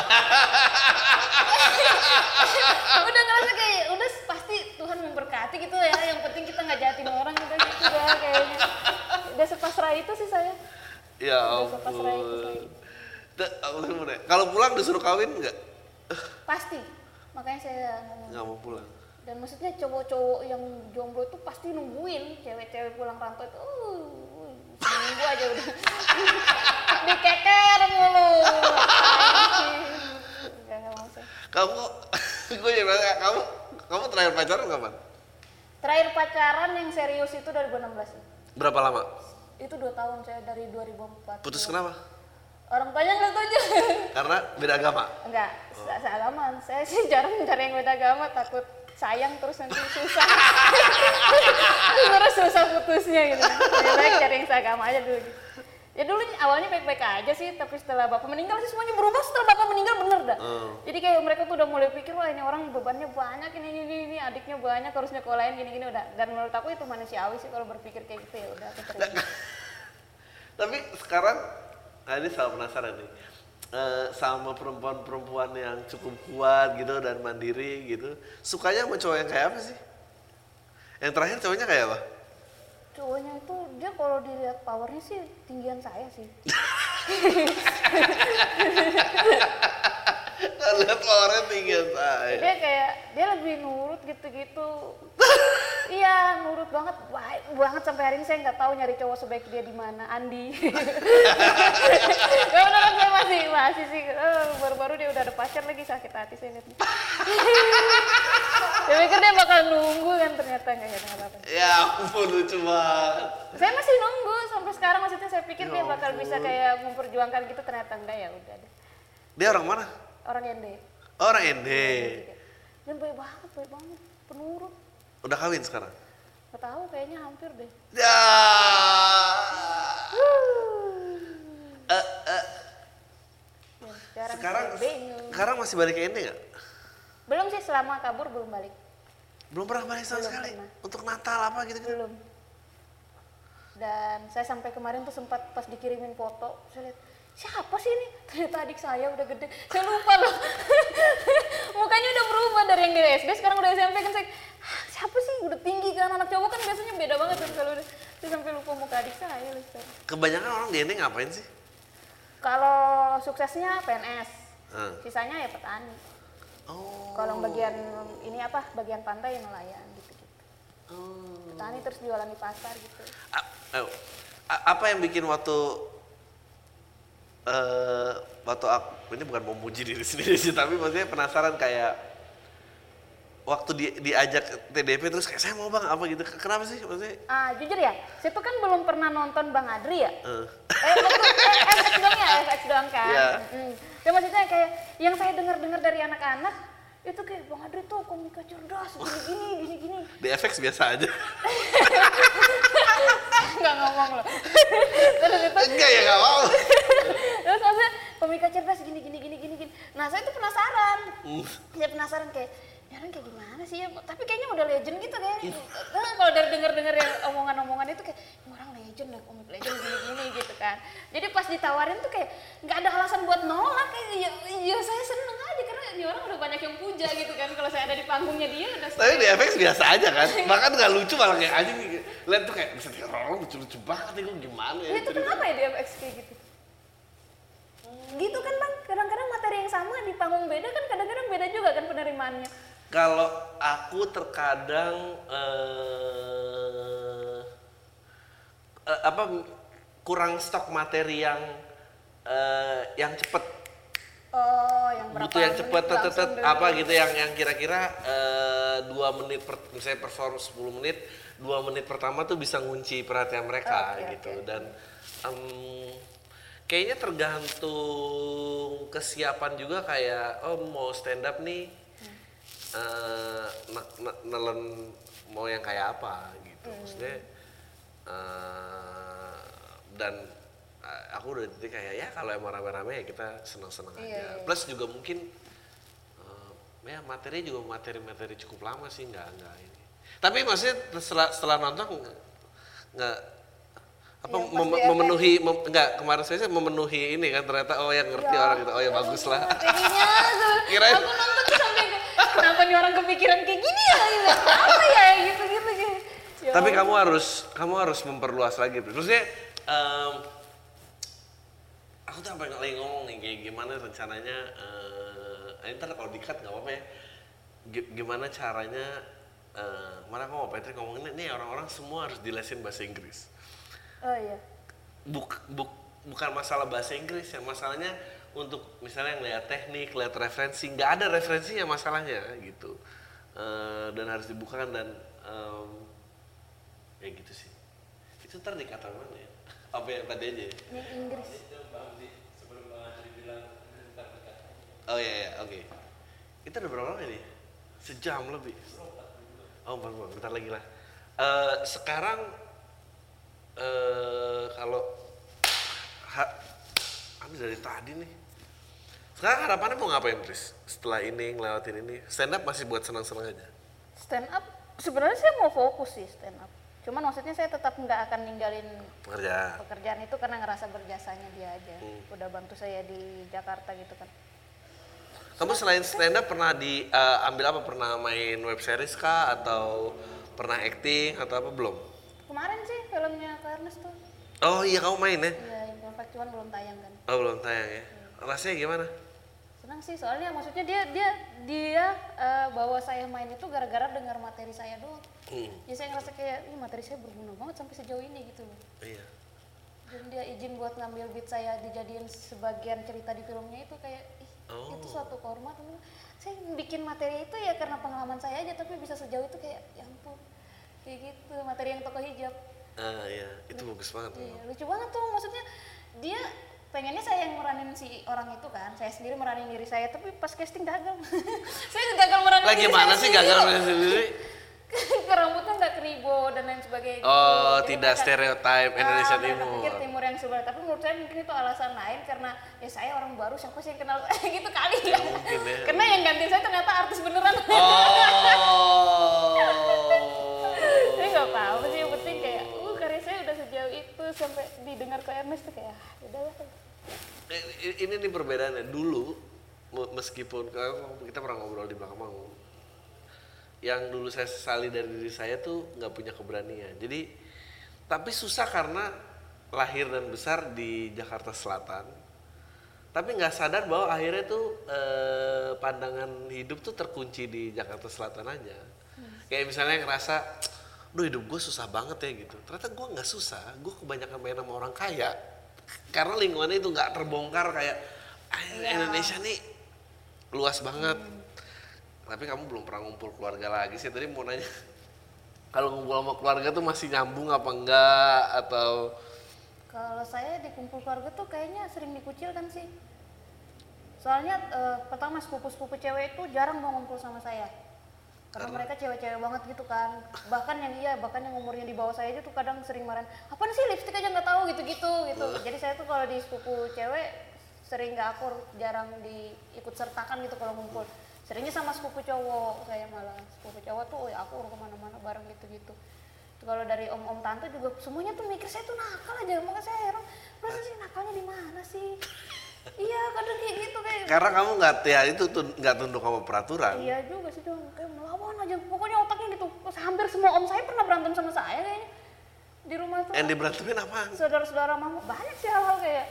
Udah ngerasa kayak udah pasti Tuhan memberkati gitu ya yang penting kita nggak jahatin orang udah gitu dah kayaknya sepasrah itu sih saya Ya ampun. Kalau pulang disuruh kawin nggak? pasti makanya saya Nggak mau pulang. dan maksudnya cowok-cowok yang jomblo itu pasti nungguin cewek-cewek pulang rantau itu uh, seminggu aja udah dikeker mulu. Kamu, gue jadi nanya, kamu, kamu terakhir pacaran kapan? terakhir pacaran yang serius itu 2016 ya. Berapa lama? Itu dua tahun saya dari 2004 Putus kenapa? orang tuanya nggak aja Karena beda agama. enggak se- seagamaan saya sih jarang cari yang beda agama takut sayang terus nanti susah terus susah putusnya gitu lebih baik cari yang seagama aja dulu gitu. Ya dulu awalnya baik-baik aja sih tapi setelah bapak meninggal sih semuanya berubah setelah bapak meninggal bener dah Hmm. jadi kayak mereka tuh udah mulai pikir wah ini orang bebannya banyak ini ini ini adiknya banyak harus nyekolahin gini gini udah dan menurut aku itu manusiawi sih kalau berpikir kayak gitu ya udah aku terima Tapi sekarang, nah ini saya penasaran nih. Eh, sama perempuan-perempuan yang cukup kuat gitu dan mandiri gitu, sukanya sama cowok yang kayak apa sih? Yang terakhir cowoknya kayak apa? Cowoknya itu dia kalau dilihat powernya sih tinggian saya sih. Lihat orangnya tinggi saya. dia kayak dia lebih nurut gitu-gitu. Iya nurut banget. Baik banget sampai hari ini saya nggak tahu nyari cowok sebaik dia di mana Andi. Ya beneran saya masih masih sih. Eh, baru-baru dia udah ada pacar lagi sakit hati saya lihat saya pikir dia bakal nunggu kan ternyata nggak ya nggak apa-apa Ya ampun lucu banget. saya masih nunggu sampai sekarang maksudnya saya pikir Ya dia bakal bisa kayak memperjuangkan gitu ternyata enggak ya udah deh Dia orang mana? orang ende Orang ND. dan baik banget baik banget penurut Udah kawin sekarang? nggak tahu kayaknya hampir deh Ya. Eh, Ya, sekarang, sekarang masih balik ke ND nggak? Belum sih selama kabur belum balik Belum pernah balik sama Belum sekali. pernah. Untuk Natal apa gitu gitu. belum dan saya sampai kemarin tuh sempat pas dikirimin foto saya lihat siapa sih ini ternyata adik saya udah gede saya lupa loh mukanya udah berubah dari yang dari SD sekarang udah SMP kan saya "Hah, siapa sih udah tinggi kan anak cowok kan biasanya beda banget kan kalau udah saya sampai lupa muka adik saya loh Kebanyakan orang di ini ngapain sih? kalau suksesnya PNS Hmm. sisanya ya petani Oh. kalau bagian ini apa bagian pantai nelayan gitu gitu oh. petani terus jualan di pasar gitu A- a- apa yang bikin waktu eh waktu aku ini bukan memuji diri sendiri sih tapi maksudnya penasaran kayak waktu di, diajak TDP terus kayak saya mau bang apa gitu kenapa sih maksudnya Ah, jujur ya, saya tuh kan belum pernah nonton Bang Adri ya. eh, Eh, waktu eh, FX doang ya, FX doang kan. Iya. Mm. Ya maksudnya kayak yang saya dengar-dengar dari anak-anak itu kayak Bang Adri tuh komika cerdas, gini-gini, gini-gini. di FX biasa aja Enggak ngomong loh. Terus itu enggak ya nggak mau terus maksudnya komika cerdas gini gini gini gini gini. Nah, saya tuh penasaran. Saya penasaran kayak ya orang kayak gimana sih? Ya tapi kayaknya udah legend gitu kayak nah, kalau dari denger denger yang omongan-omongan itu kayak "Ini orang legend ya komik legend gini-gini gitu kan. Jadi pas ditawarin tuh kayak nggak ada alasan buat nolak kayak ya, ya saya seneng aja karena ini orang udah banyak yang puja gitu kan. Kalau saya ada di panggungnya dia udah tapi di FX biasa aja kan. Bahkan nggak lucu malah kayak anjing nih lihat tuh kayak bisa orang lucu-lucu banget nih gue gimana ya? Itu kenapa ya di FX kayak gitu? Gitu kan bang. Kadang-kadang materi yang sama di panggung beda kan kadang-kadang beda juga kan penerimaannya Kalau aku terkadang eh eh, apa kurang stok materi yang eh, yang cepet. Oh yang berapa butuh yang cepet tet, tet, tet, apa gitu yang yang kira-kira dua menit per, misalnya perform 10 menit dua menit pertama tuh bisa ngunci perhatian mereka Oke, gitu. Oke. dan em, kayaknya tergantung kesiapan juga kayak oh mau stand up nih eh, ne- ne- nelen mau yang kayak apa gitu. Maksudnya eh, dan eh, aku udah di titik kayak ya kalau emang rame-rame ya kita senang-senang Iya, aja. iya. plus juga mungkin eh, ya materi juga materi-materi cukup lama sih nggak nggak ini. Tapi maksudnya setelah setelah nonton nggak- apa Yang pas mem- memenuhi mem- nggak kemarin saya sih memenuhi ini kan ternyata oh yang ngerti orang gitu oh ya bagus lah. Kirain- aku nonton sampai kenapa nih orang kepikiran kayak gini ya gitu. apa ya gitu gitu gitu Ya Tapi kamu harus kamu harus memperluas lagi. Maksudnya em, aku tuh sampai lagi ngomong nih kayak gimana rencananya eh ntar kalau dikat nggak apa-apa ya. Gi- Gimana caranya eh mana aku mau Patrick ngomongin ini orang-orang semua harus dilesin bahasa Inggris. oh iya Buk, buk- bukan masalah bahasa Inggris ya, masalahnya untuk misalnya ngeliat teknik, lihat referensi, nggak ada referensinya masalahnya gitu. Eh, dan harus dibukakan dan em, ya gitu sih. Itu ntar dikata mana ya? Apa yang tadi aja ya? yang Inggris Oh iya, iya oke. Itu udah berapa lama ini? Sejam lebih. Oh, bang, bang, bentar lagi lah. Eh, sekarang eh kalau ha, habis dari tadi nih. Sekarang harapannya mau ngapain, Tris? Setelah ini ngelewatin ini, stand up masih buat senang-senang aja. stand up sebenarnya saya mau fokus sih stand up cuman maksudnya saya tetap nggak akan ninggalin Pekerjaan. pekerjaan itu karena ngerasa berjasanya dia aja Hmm. udah bantu saya di Jakarta gitu kan Kamu selain stand up pernah diambil apa? Pernah main web series kah atau pernah acting atau apa belum? kemarin sih filmnya Karnes tuh Oh iya kamu main ya? ya Imperfect cuman belum tayang kan Oh belum tayang ya. Rasanya gimana? senang sih soalnya maksudnya dia dia dia eh, bawa saya main itu gara-gara dengar materi saya doang Hmm, jadi saya ngerasa kayak ini materi saya berguna banget sampai sejauh ini gitu loh iya. dan dia izin buat ngambil beat saya dijadiin sebagian cerita di filmnya itu kayak ih Oh. itu suatu kehormatan saya bikin materi itu ya karena pengalaman saya aja tapi bisa sejauh itu kayak ya ampun kayak gitu materi yang tokoh hijab Ah iya, itu bagus banget. iya lucu banget tuh maksudnya dia pengennya saya yang meranin si orang itu kan saya sendiri meranin diri saya tapi pas casting gagal saya gagal meranin Lagi diri mana saya sih gagal main sendiri? rambutnya nggak keribo dan lain sebagainya. Oh, Jadi tidak mereka- stereotip Indonesia Ah, mereka Timur. pikir timur yang sebelah, tapi menurut saya mungkin itu alasan lain karena ya saya orang baru siapa sih yang kenal gitu kali ya. mungkin ya. Karena yang ganti saya ternyata artis beneran. Oh. saya nggak apa-apa sih itu sampai didengar ke Ernest tuh kayak, ah, udahlah. Eh, ini nih perbedaannya. Dulu me- meskipun kita pernah ngobrol di belakang panggung yang dulu saya sesali dari diri saya tuh nggak punya keberanian. Jadi tapi susah karena lahir dan besar di Jakarta Selatan. Tapi nggak sadar bahwa akhirnya tuh eh, pandangan hidup tuh terkunci di Jakarta Selatan aja. Kayak misalnya ngerasa Duh hidup gue susah banget ya gitu. Ternyata gue nggak susah gue kebanyakan main sama orang kaya. Karena lingkungannya itu nggak terbongkar kayak "Ah, Indonesia nih luas banget. Tapi kamu belum pernah ngumpul keluarga lagi sih. Tadi mau nanya kalau ngumpul sama keluarga tuh masih nyambung apa enggak? Atau Kalau saya di kumpul keluarga tuh kayaknya sering dikucilkan sih. Soalnya eh, pertama sepupu-sepupu cewek itu jarang mau ngumpul sama saya. Karena mereka cewek-cewek banget gitu kan. Bahkan yang iya, bahkan yang umurnya di bawah saya aja tuh kadang sering marahin, "Apaan sih lipstick aja nggak tahu gitu-gitu." gitu. Jadi saya tuh kalau di sepupu cewek sering nggak akur, jarang diikut sertakan gitu kalau ngumpul. Seringnya sama sepupu cowok saya malah. Sepupu cowok tuh "Oh, ya akur ke mana-mana bareng gitu-gitu. Kalau dari om-om tante juga semuanya tuh mikir saya tuh nakal aja, makanya saya heran, masa sih nakalnya di mana sih? Iya kadang kayak gitu kayak karena kamu nggak ya itu tuh nggak tunduk sama peraturan Iya juga sih dong, kayak melawan aja. Pokoknya otaknya gitu. Terus hampir semua om saya pernah berantem sama saya kayaknya. Di rumah tuh yang diberantemin apa saudara-saudara mama banyak sih hal-hal kayak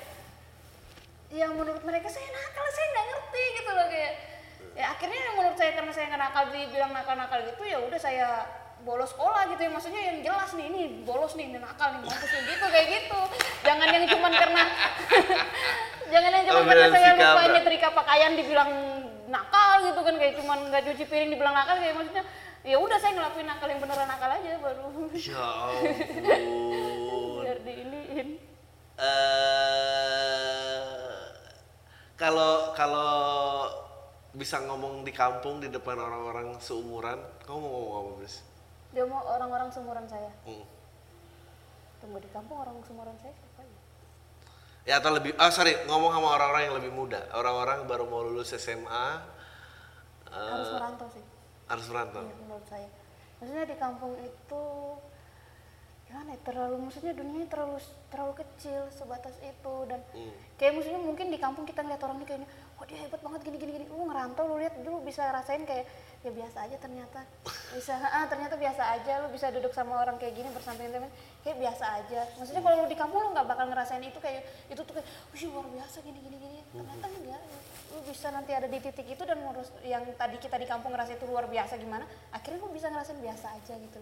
yang menurut mereka saya nakal, saya nggak ngerti gitu loh kayak. Ya akhirnya yang menurut saya karena saya nggak nakal dibilang nakal-nakal gitu ya udah saya bolos sekolah gitu ya. Maksudnya yang jelas nih ini bolos nih ini nakal nih mampus gitu kayak gitu. Jangan yang cuman karena jangan yang cuman Oh, karena saya lupa nyetrika pakaian dibilang nakal gitu kan kayak cuman nggak cuci piring dibilang nakal kayak maksudnya ya udah saya ngelakuin nakal yang beneran nakal aja baru. Ya ampun. Biar diiniin. Eh kalau kalau bisa ngomong di kampung di depan orang-orang seumuran, kamu mau ngomong apa, Bris? Dia mau orang-orang seumuran saya Hmm. tunggu di kampung orang seumuran saya siapa ya Ya atau lebih, ah sorry, ngomong sama orang-orang yang lebih muda, orang-orang baru mau lulus SMA, eh, harus merantau sih harus merantau. Iya, menurut saya maksudnya di kampung itu gimana ya, terlalu maksudnya dunianya terlalu terlalu kecil sebatas itu dan Hmm. kayak maksudnya mungkin di kampung kita ngeliat orang ini kayaknya wah dia hebat banget gini gini gini. Lu ngerantau lu lihat dulu bisa rasain kayak ya biasa aja ternyata. Bisa ah ternyata biasa aja lu bisa duduk sama orang kayak gini bersamping temen kayak biasa aja. Maksudnya kalau lu di kampung lu nggak bakal ngerasain itu kayak itu tuh kayak wih luar biasa gini gini gini. Ternyata enggak. Lu bisa nanti ada di titik itu dan ngurus yang tadi kita di kampung ngerasa itu luar biasa gimana akhirnya lu bisa ngerasain biasa aja gitu.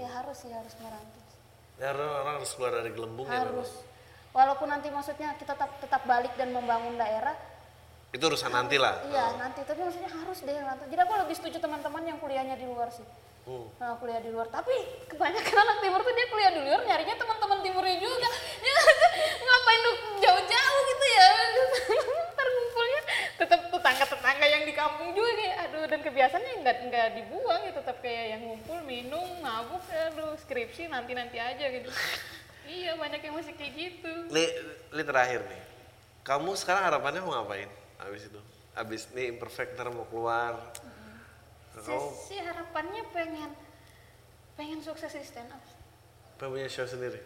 Kayak harus sih harus merantau Ya orang harus keluar dari gelembungnya memang. harus. walaupun nanti maksudnya kita tetap tetap balik dan membangun daerah Itu urusan nanti lah. iya nanti tapi maksudnya harus deh yang jadi aku lebih setuju teman-teman yang kuliahnya di luar sih Hmm. nah, kuliah di luar tapi kebanyakan anak timur tuh dia kuliah di luar nyarinya teman-teman timurnya juga ya, ngapain lu jauh-jauh gitu ya ntar ngumpulnya tetap tetangga-tetangga yang di kampung juga kayak aduh dan kebiasaannya nggak nggak dibuang ya tetap kayak yang ngumpul minum mabuk aduh skripsi nanti-nanti aja gitu iya banyak yang masih kayak gitu Li, li terakhir nih. Kamu sekarang harapannya mau ngapain? Abis itu, abis nih imperfect ntar mau keluar. saya Kamu sih harapannya pengen pengen sukses di stand up pengen punya show sendiri.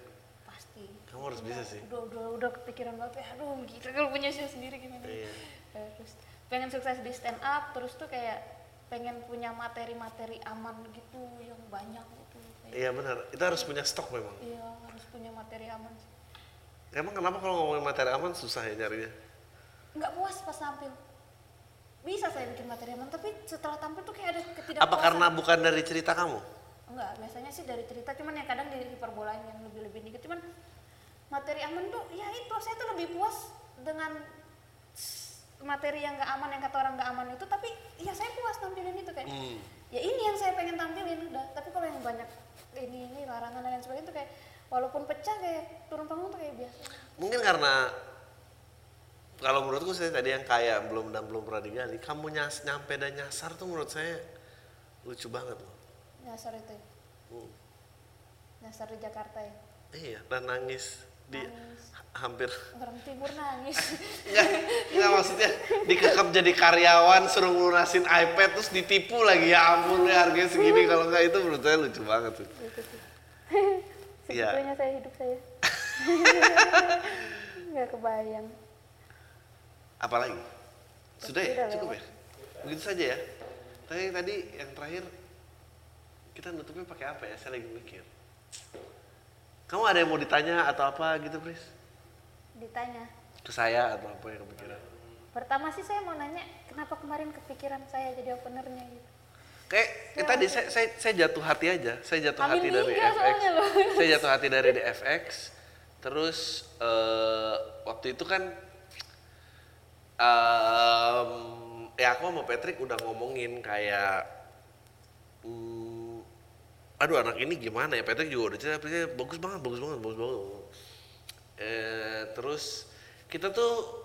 pasti Kamu harus bisa sih. udah udah udah kepikiran banget ya aduh gitu kalau punya show sendiri gimana Iya. Terus pengen sukses di stand up terus tuh kayak pengen punya materi-materi aman gitu yang banyak gitu Iya benar. Itu harus punya stok memang. iya harus punya materi aman sih. Emang kenapa kalau ngomongin materi aman susah ya nyarinya? Nggak puas pas tampil. Bisa saya bikin materi aman tapi setelah tampil tuh kayak ada ketidakpuasan. Apa karena bukan dari cerita kamu? enggak biasanya sih dari cerita cuman ya kadang di hiperbolain yang lebih-lebih dikit. Cuman materi aman tuh ya itu saya tuh lebih puas dengan materi yang nggak aman yang kata orang nggak aman itu tapi ya saya puas tampilin itu kayak Hmm. ya ini yang saya pengen tampilin udah. Tapi kalau yang banyak ini ini larangan dan lain sebagainya tuh kayak walaupun pecah kayak turun panggung tuh kayak biasa. Mungkin karena kalau menurutku saya tadi yang kayak belum dan belum pernah digali, kamu nyas, nyampe dan nyasar tuh menurut saya lucu banget loh. nyasar itu ya. Hmm. Nyasar di Jakarta ya. Iya, dan nangis di Nangis. ha- hampir timur nangis. Enggak maksudnya dikekep jadi karyawan suruh lunasin iPad terus ditipu lagi ya ampun ya harganya segini kalau enggak itu menurut saya lucu banget tuh. Sih. Iya. Segitunya saya hidup saya. Nggak kebayang. Apalagi? Sudah ya? Cukup ya? Begitu saja ya. Tadi tadi yang terakhir kita nutupnya pakai apa ya? Saya lagi mikir. Kamu ada yang mau ditanya atau apa gitu, Pris? Ditanya. Ke saya atau apa yang kepikiran? Pertama sih saya mau nanya, kenapa kemarin kepikiran saya jadi openernya gitu. Kayak eh, tadi saya, saya saya jatuh hati aja. Saya jatuh Hamil hati dari FX. Saya jatuh hati dari di FX. Terus eh, waktu itu kan em, ya aku sama Patrick udah ngomongin kayak hmm, aduh anak ini gimana ya? Patrick juga udah cerita bagus banget bagus banget bagus banget. Eh, terus kita tuh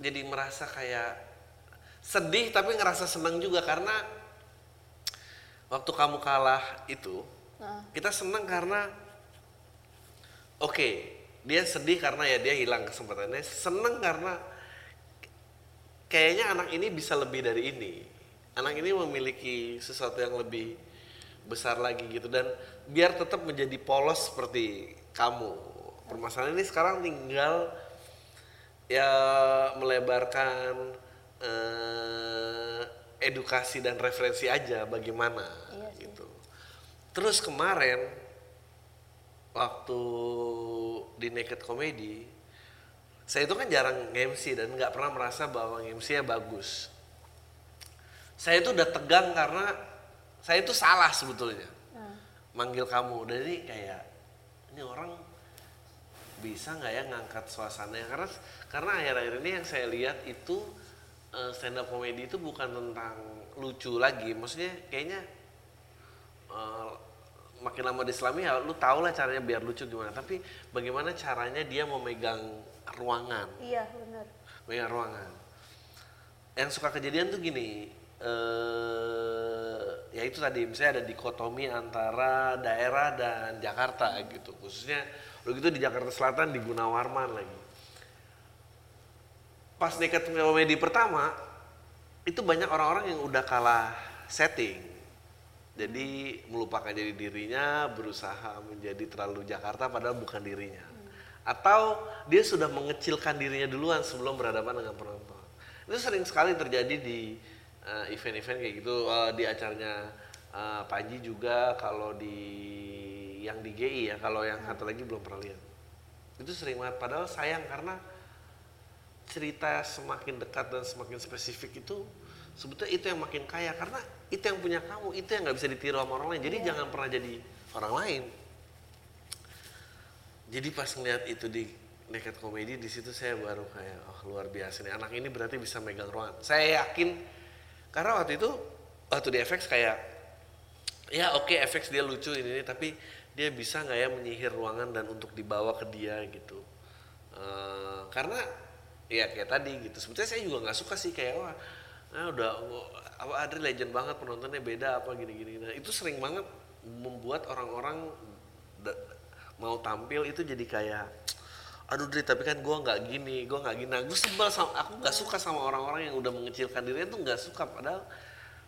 jadi merasa kayak sedih tapi ngerasa senang juga karena waktu kamu kalah itu Nah, kita senang karena oke dia sedih karena ya dia hilang kesempatannya senang karena kayaknya anak ini bisa lebih dari ini anak ini memiliki sesuatu yang lebih besar lagi gitu dan biar tetap menjadi polos seperti kamu permasalahan ini sekarang tinggal ya melebarkan eh, edukasi dan referensi aja bagaimana Iya sih. gitu. Terus kemarin waktu di Naked Comedy saya itu kan jarang MC dan nggak pernah merasa bahwa MC-nya bagus. Saya itu udah tegang karena saya itu salah sebetulnya. Nah, manggil kamu. Dari kayak ini orang bisa nggak ya ngangkat suasananya? Karena karena akhir-akhir ini yang saya lihat itu stand up comedy itu bukan tentang lucu lagi. Maksudnya kayaknya eh, makin lama di Islami ya lu tau lah caranya biar lucu gimana. Tapi bagaimana caranya dia memegang ruangan? Iya benar. megang ruangan. Yang suka kejadian tuh gini eh ya itu tadi misalnya ada dikotomi antara daerah dan Jakarta gitu. Khususnya udah gitu di Jakarta Selatan di Gunawarman lagi. Pas nekat komedi pertama itu banyak orang-orang yang udah kalah setting jadi melupakan jadi dirinya berusaha menjadi terlalu Jakarta padahal bukan dirinya. Atau dia sudah mengecilkan dirinya duluan sebelum berhadapan dengan penonton. Itu sering sekali terjadi di eh, event-event kayak gitu. Eh, di acaranya eh, Panji juga kalau di yang di GI ya kalau yang satu lagi belum pernah lihat. Itu sering banget. Padahal sayang karena cerita semakin dekat dan semakin spesifik itu sebetulnya itu yang makin kaya. Karena itu yang punya kamu itu yang nggak bisa ditiru sama orang lain. Jadi jangan pernah jadi orang lain. Jadi pas ngeliat itu di Naked Comedy di situ saya baru kayak oh luar biasa nih. Anak ini berarti bisa megang ruangan. Saya yakin karena waktu itu waktu di FX kayak ya oke FX dia lucu ini, ini tapi dia bisa nggak ya menyihir ruangan dan untuk dibawa ke dia gitu. Eh, karena ya kayak tadi gitu. Sebetulnya saya juga nggak suka sih kayak wah nah udah apa Adri legend banget penontonnya beda apa gini-gini. Nah itu sering banget membuat orang-orang mau tampil itu jadi kayak aduh Dri tapi kan gue nggak gini gue nggak gini. Nah, gue sebel sama aku nggak suka sama orang-orang yang udah mengecilkan dirinya tuh nggak suka. Padahal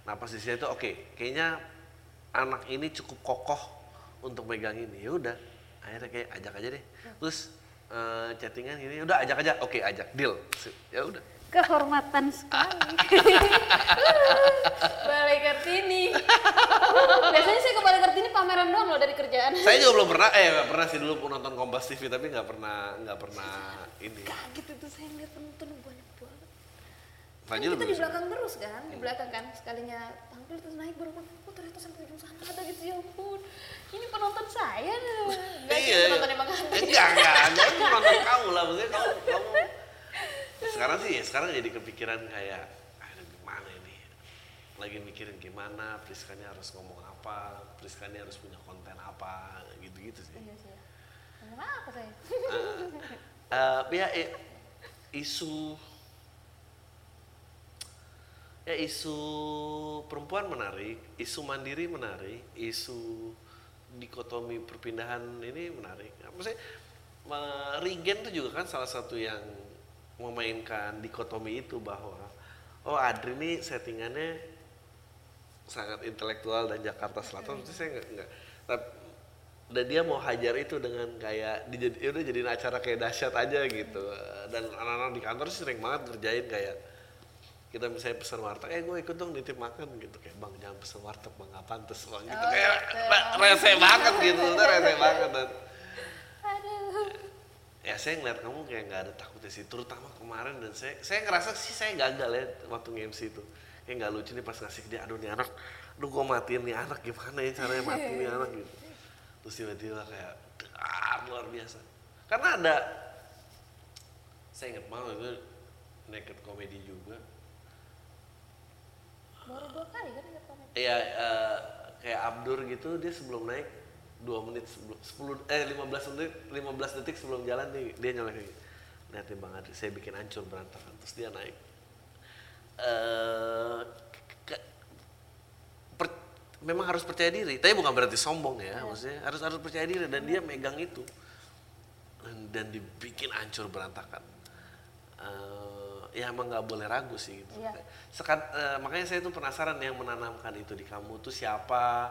nah pas di situ oke kayaknya anak ini cukup kokoh untuk megang ini. Ya udah akhirnya kayak ajak aja deh. Terus eh, chattingan ini udah ajak aja. Oke ajak deal. Ya udah Kehormatan sekali. Balai Kartini. Biasanya sih ke Balai Kartini pameran doang loh dari kerjaan. saya juga belum pernah eh nggak pernah sih dulu nonton Kompas TV tapi nggak pernah nggak pernah ini Kaget itu saya ngeliat penonton banyak banget. Kan kita di belakang terus kan, di belakang kan sekalinya tampil terus naik baru oh ternyata sampai ujung sana ada gitu ya ampun. Ini penonton saya Enggak sih Iya, penonton iya. emang ada. Enggak, enggak, enggak. Itu nonton kamu lah. Maksudnya kamu, kamu. Sekarang sih, sekarang jadi kepikiran kayak, aduh gimana ini. Lagi mikirin gimana, Priskanya harus ngomong apa, Priskanya harus punya konten apa, gitu-gitu sih. Iya sih. Ngomong apa saya? Eh, ya, eh, isu ya isu perempuan menarik, isu mandiri menarik, isu dikotomi perpindahan ini menarik. Maksudnya Regen itu juga kan salah satu yang memainkan dikotomi itu bahwa oh Adri ini settingannya sangat intelektual dan Jakarta Selatan. Itu saya nggak nggak dan dia mau hajar itu dengan kayak dijadi ya udah jadiin acara kayak dahsyat aja gitu. Dan anak-anak di kantor sih sering banget ngerjain kayak kita misalnya pesan warteg, eh gue ikut dong nitip makan gitu. Kayak bang jangan pesen warteg bang. Nggak pantas bang gitu. Oh, kayak gitu. rese banget gitu, rese banget. Dan Aduh. Ya saya ngeliat kamu kayak nggak ada takutnya sih terutama kemarin dan saya saya ngerasa sih saya gagal ya waktu nge-MC itu. Kayak nggak lucu nih pas ngasih dia aduh nih anak aduh gue matiin nih anak gimana ya caranya matiin nih anak? Gitu. Terus tiba-tiba kayak dar luar biasa. Karena ada saya inget banget itu naked comedy juga. Baru dua kali kan ingat kamu. Iya, eh, kayak Abdur gitu dia sebelum naik 2 menit sebelum 10 eh 15 menit 15 detik sebelum jalan nih dia nyolek lagi. Lihat nih Bang Adri, saya bikin hancur berantakan terus dia naik. Eh ke- per- memang harus percaya diri, tapi bukan berarti sombong ya, maksudnya harus harus percaya diri dan dia megang itu dan, dan dibikin hancur berantakan. Eh, ya emang nggak boleh ragu sih gitu. Iya. Sekat- eh, makanya saya tuh penasaran yang menanamkan itu di kamu tuh siapa,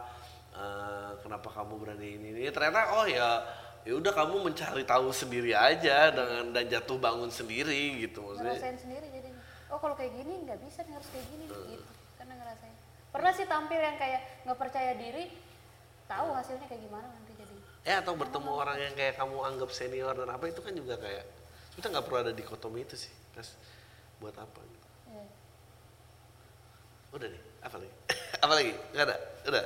eh, kenapa kamu berani ini, ini. Ternyata oh ya ya udah kamu mencari tahu sendiri aja dengan dan jatuh bangun sendiri gitu maksudnya. ngerasain sendiri jadinya oh kalau kayak gini nggak bisa nih harus kayak gini nih, gitu karena ngerasain pernah sih tampil yang kayak nggak percaya diri tahu hasilnya kayak gimana nanti jadi Ya atau bertemu orang yang kayak kamu anggap senior dan apa itu kan juga kayak kita nggak perlu ada dikotomi itu sih, Kas. Buat apa? Gitu. ya. Udah nih, apa lagi? apa lagi? Nggak ada? Udah?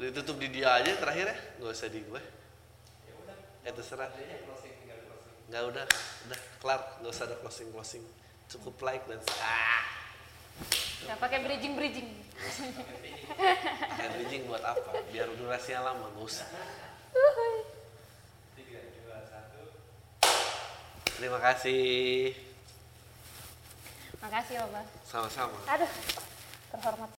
Ditutup di dia aja terakhir ya? Nggak usah di gue. Ya terserah. Nggak udah, udah kelar. Nggak usah ada closing-closing. Cukup like dan ah. nggak pakai bridging bridging Pakai bridging buat apa? Biar durasinya lama, nggak usah. Terima kasih. makasih bang Sama-sama. aduh terhormat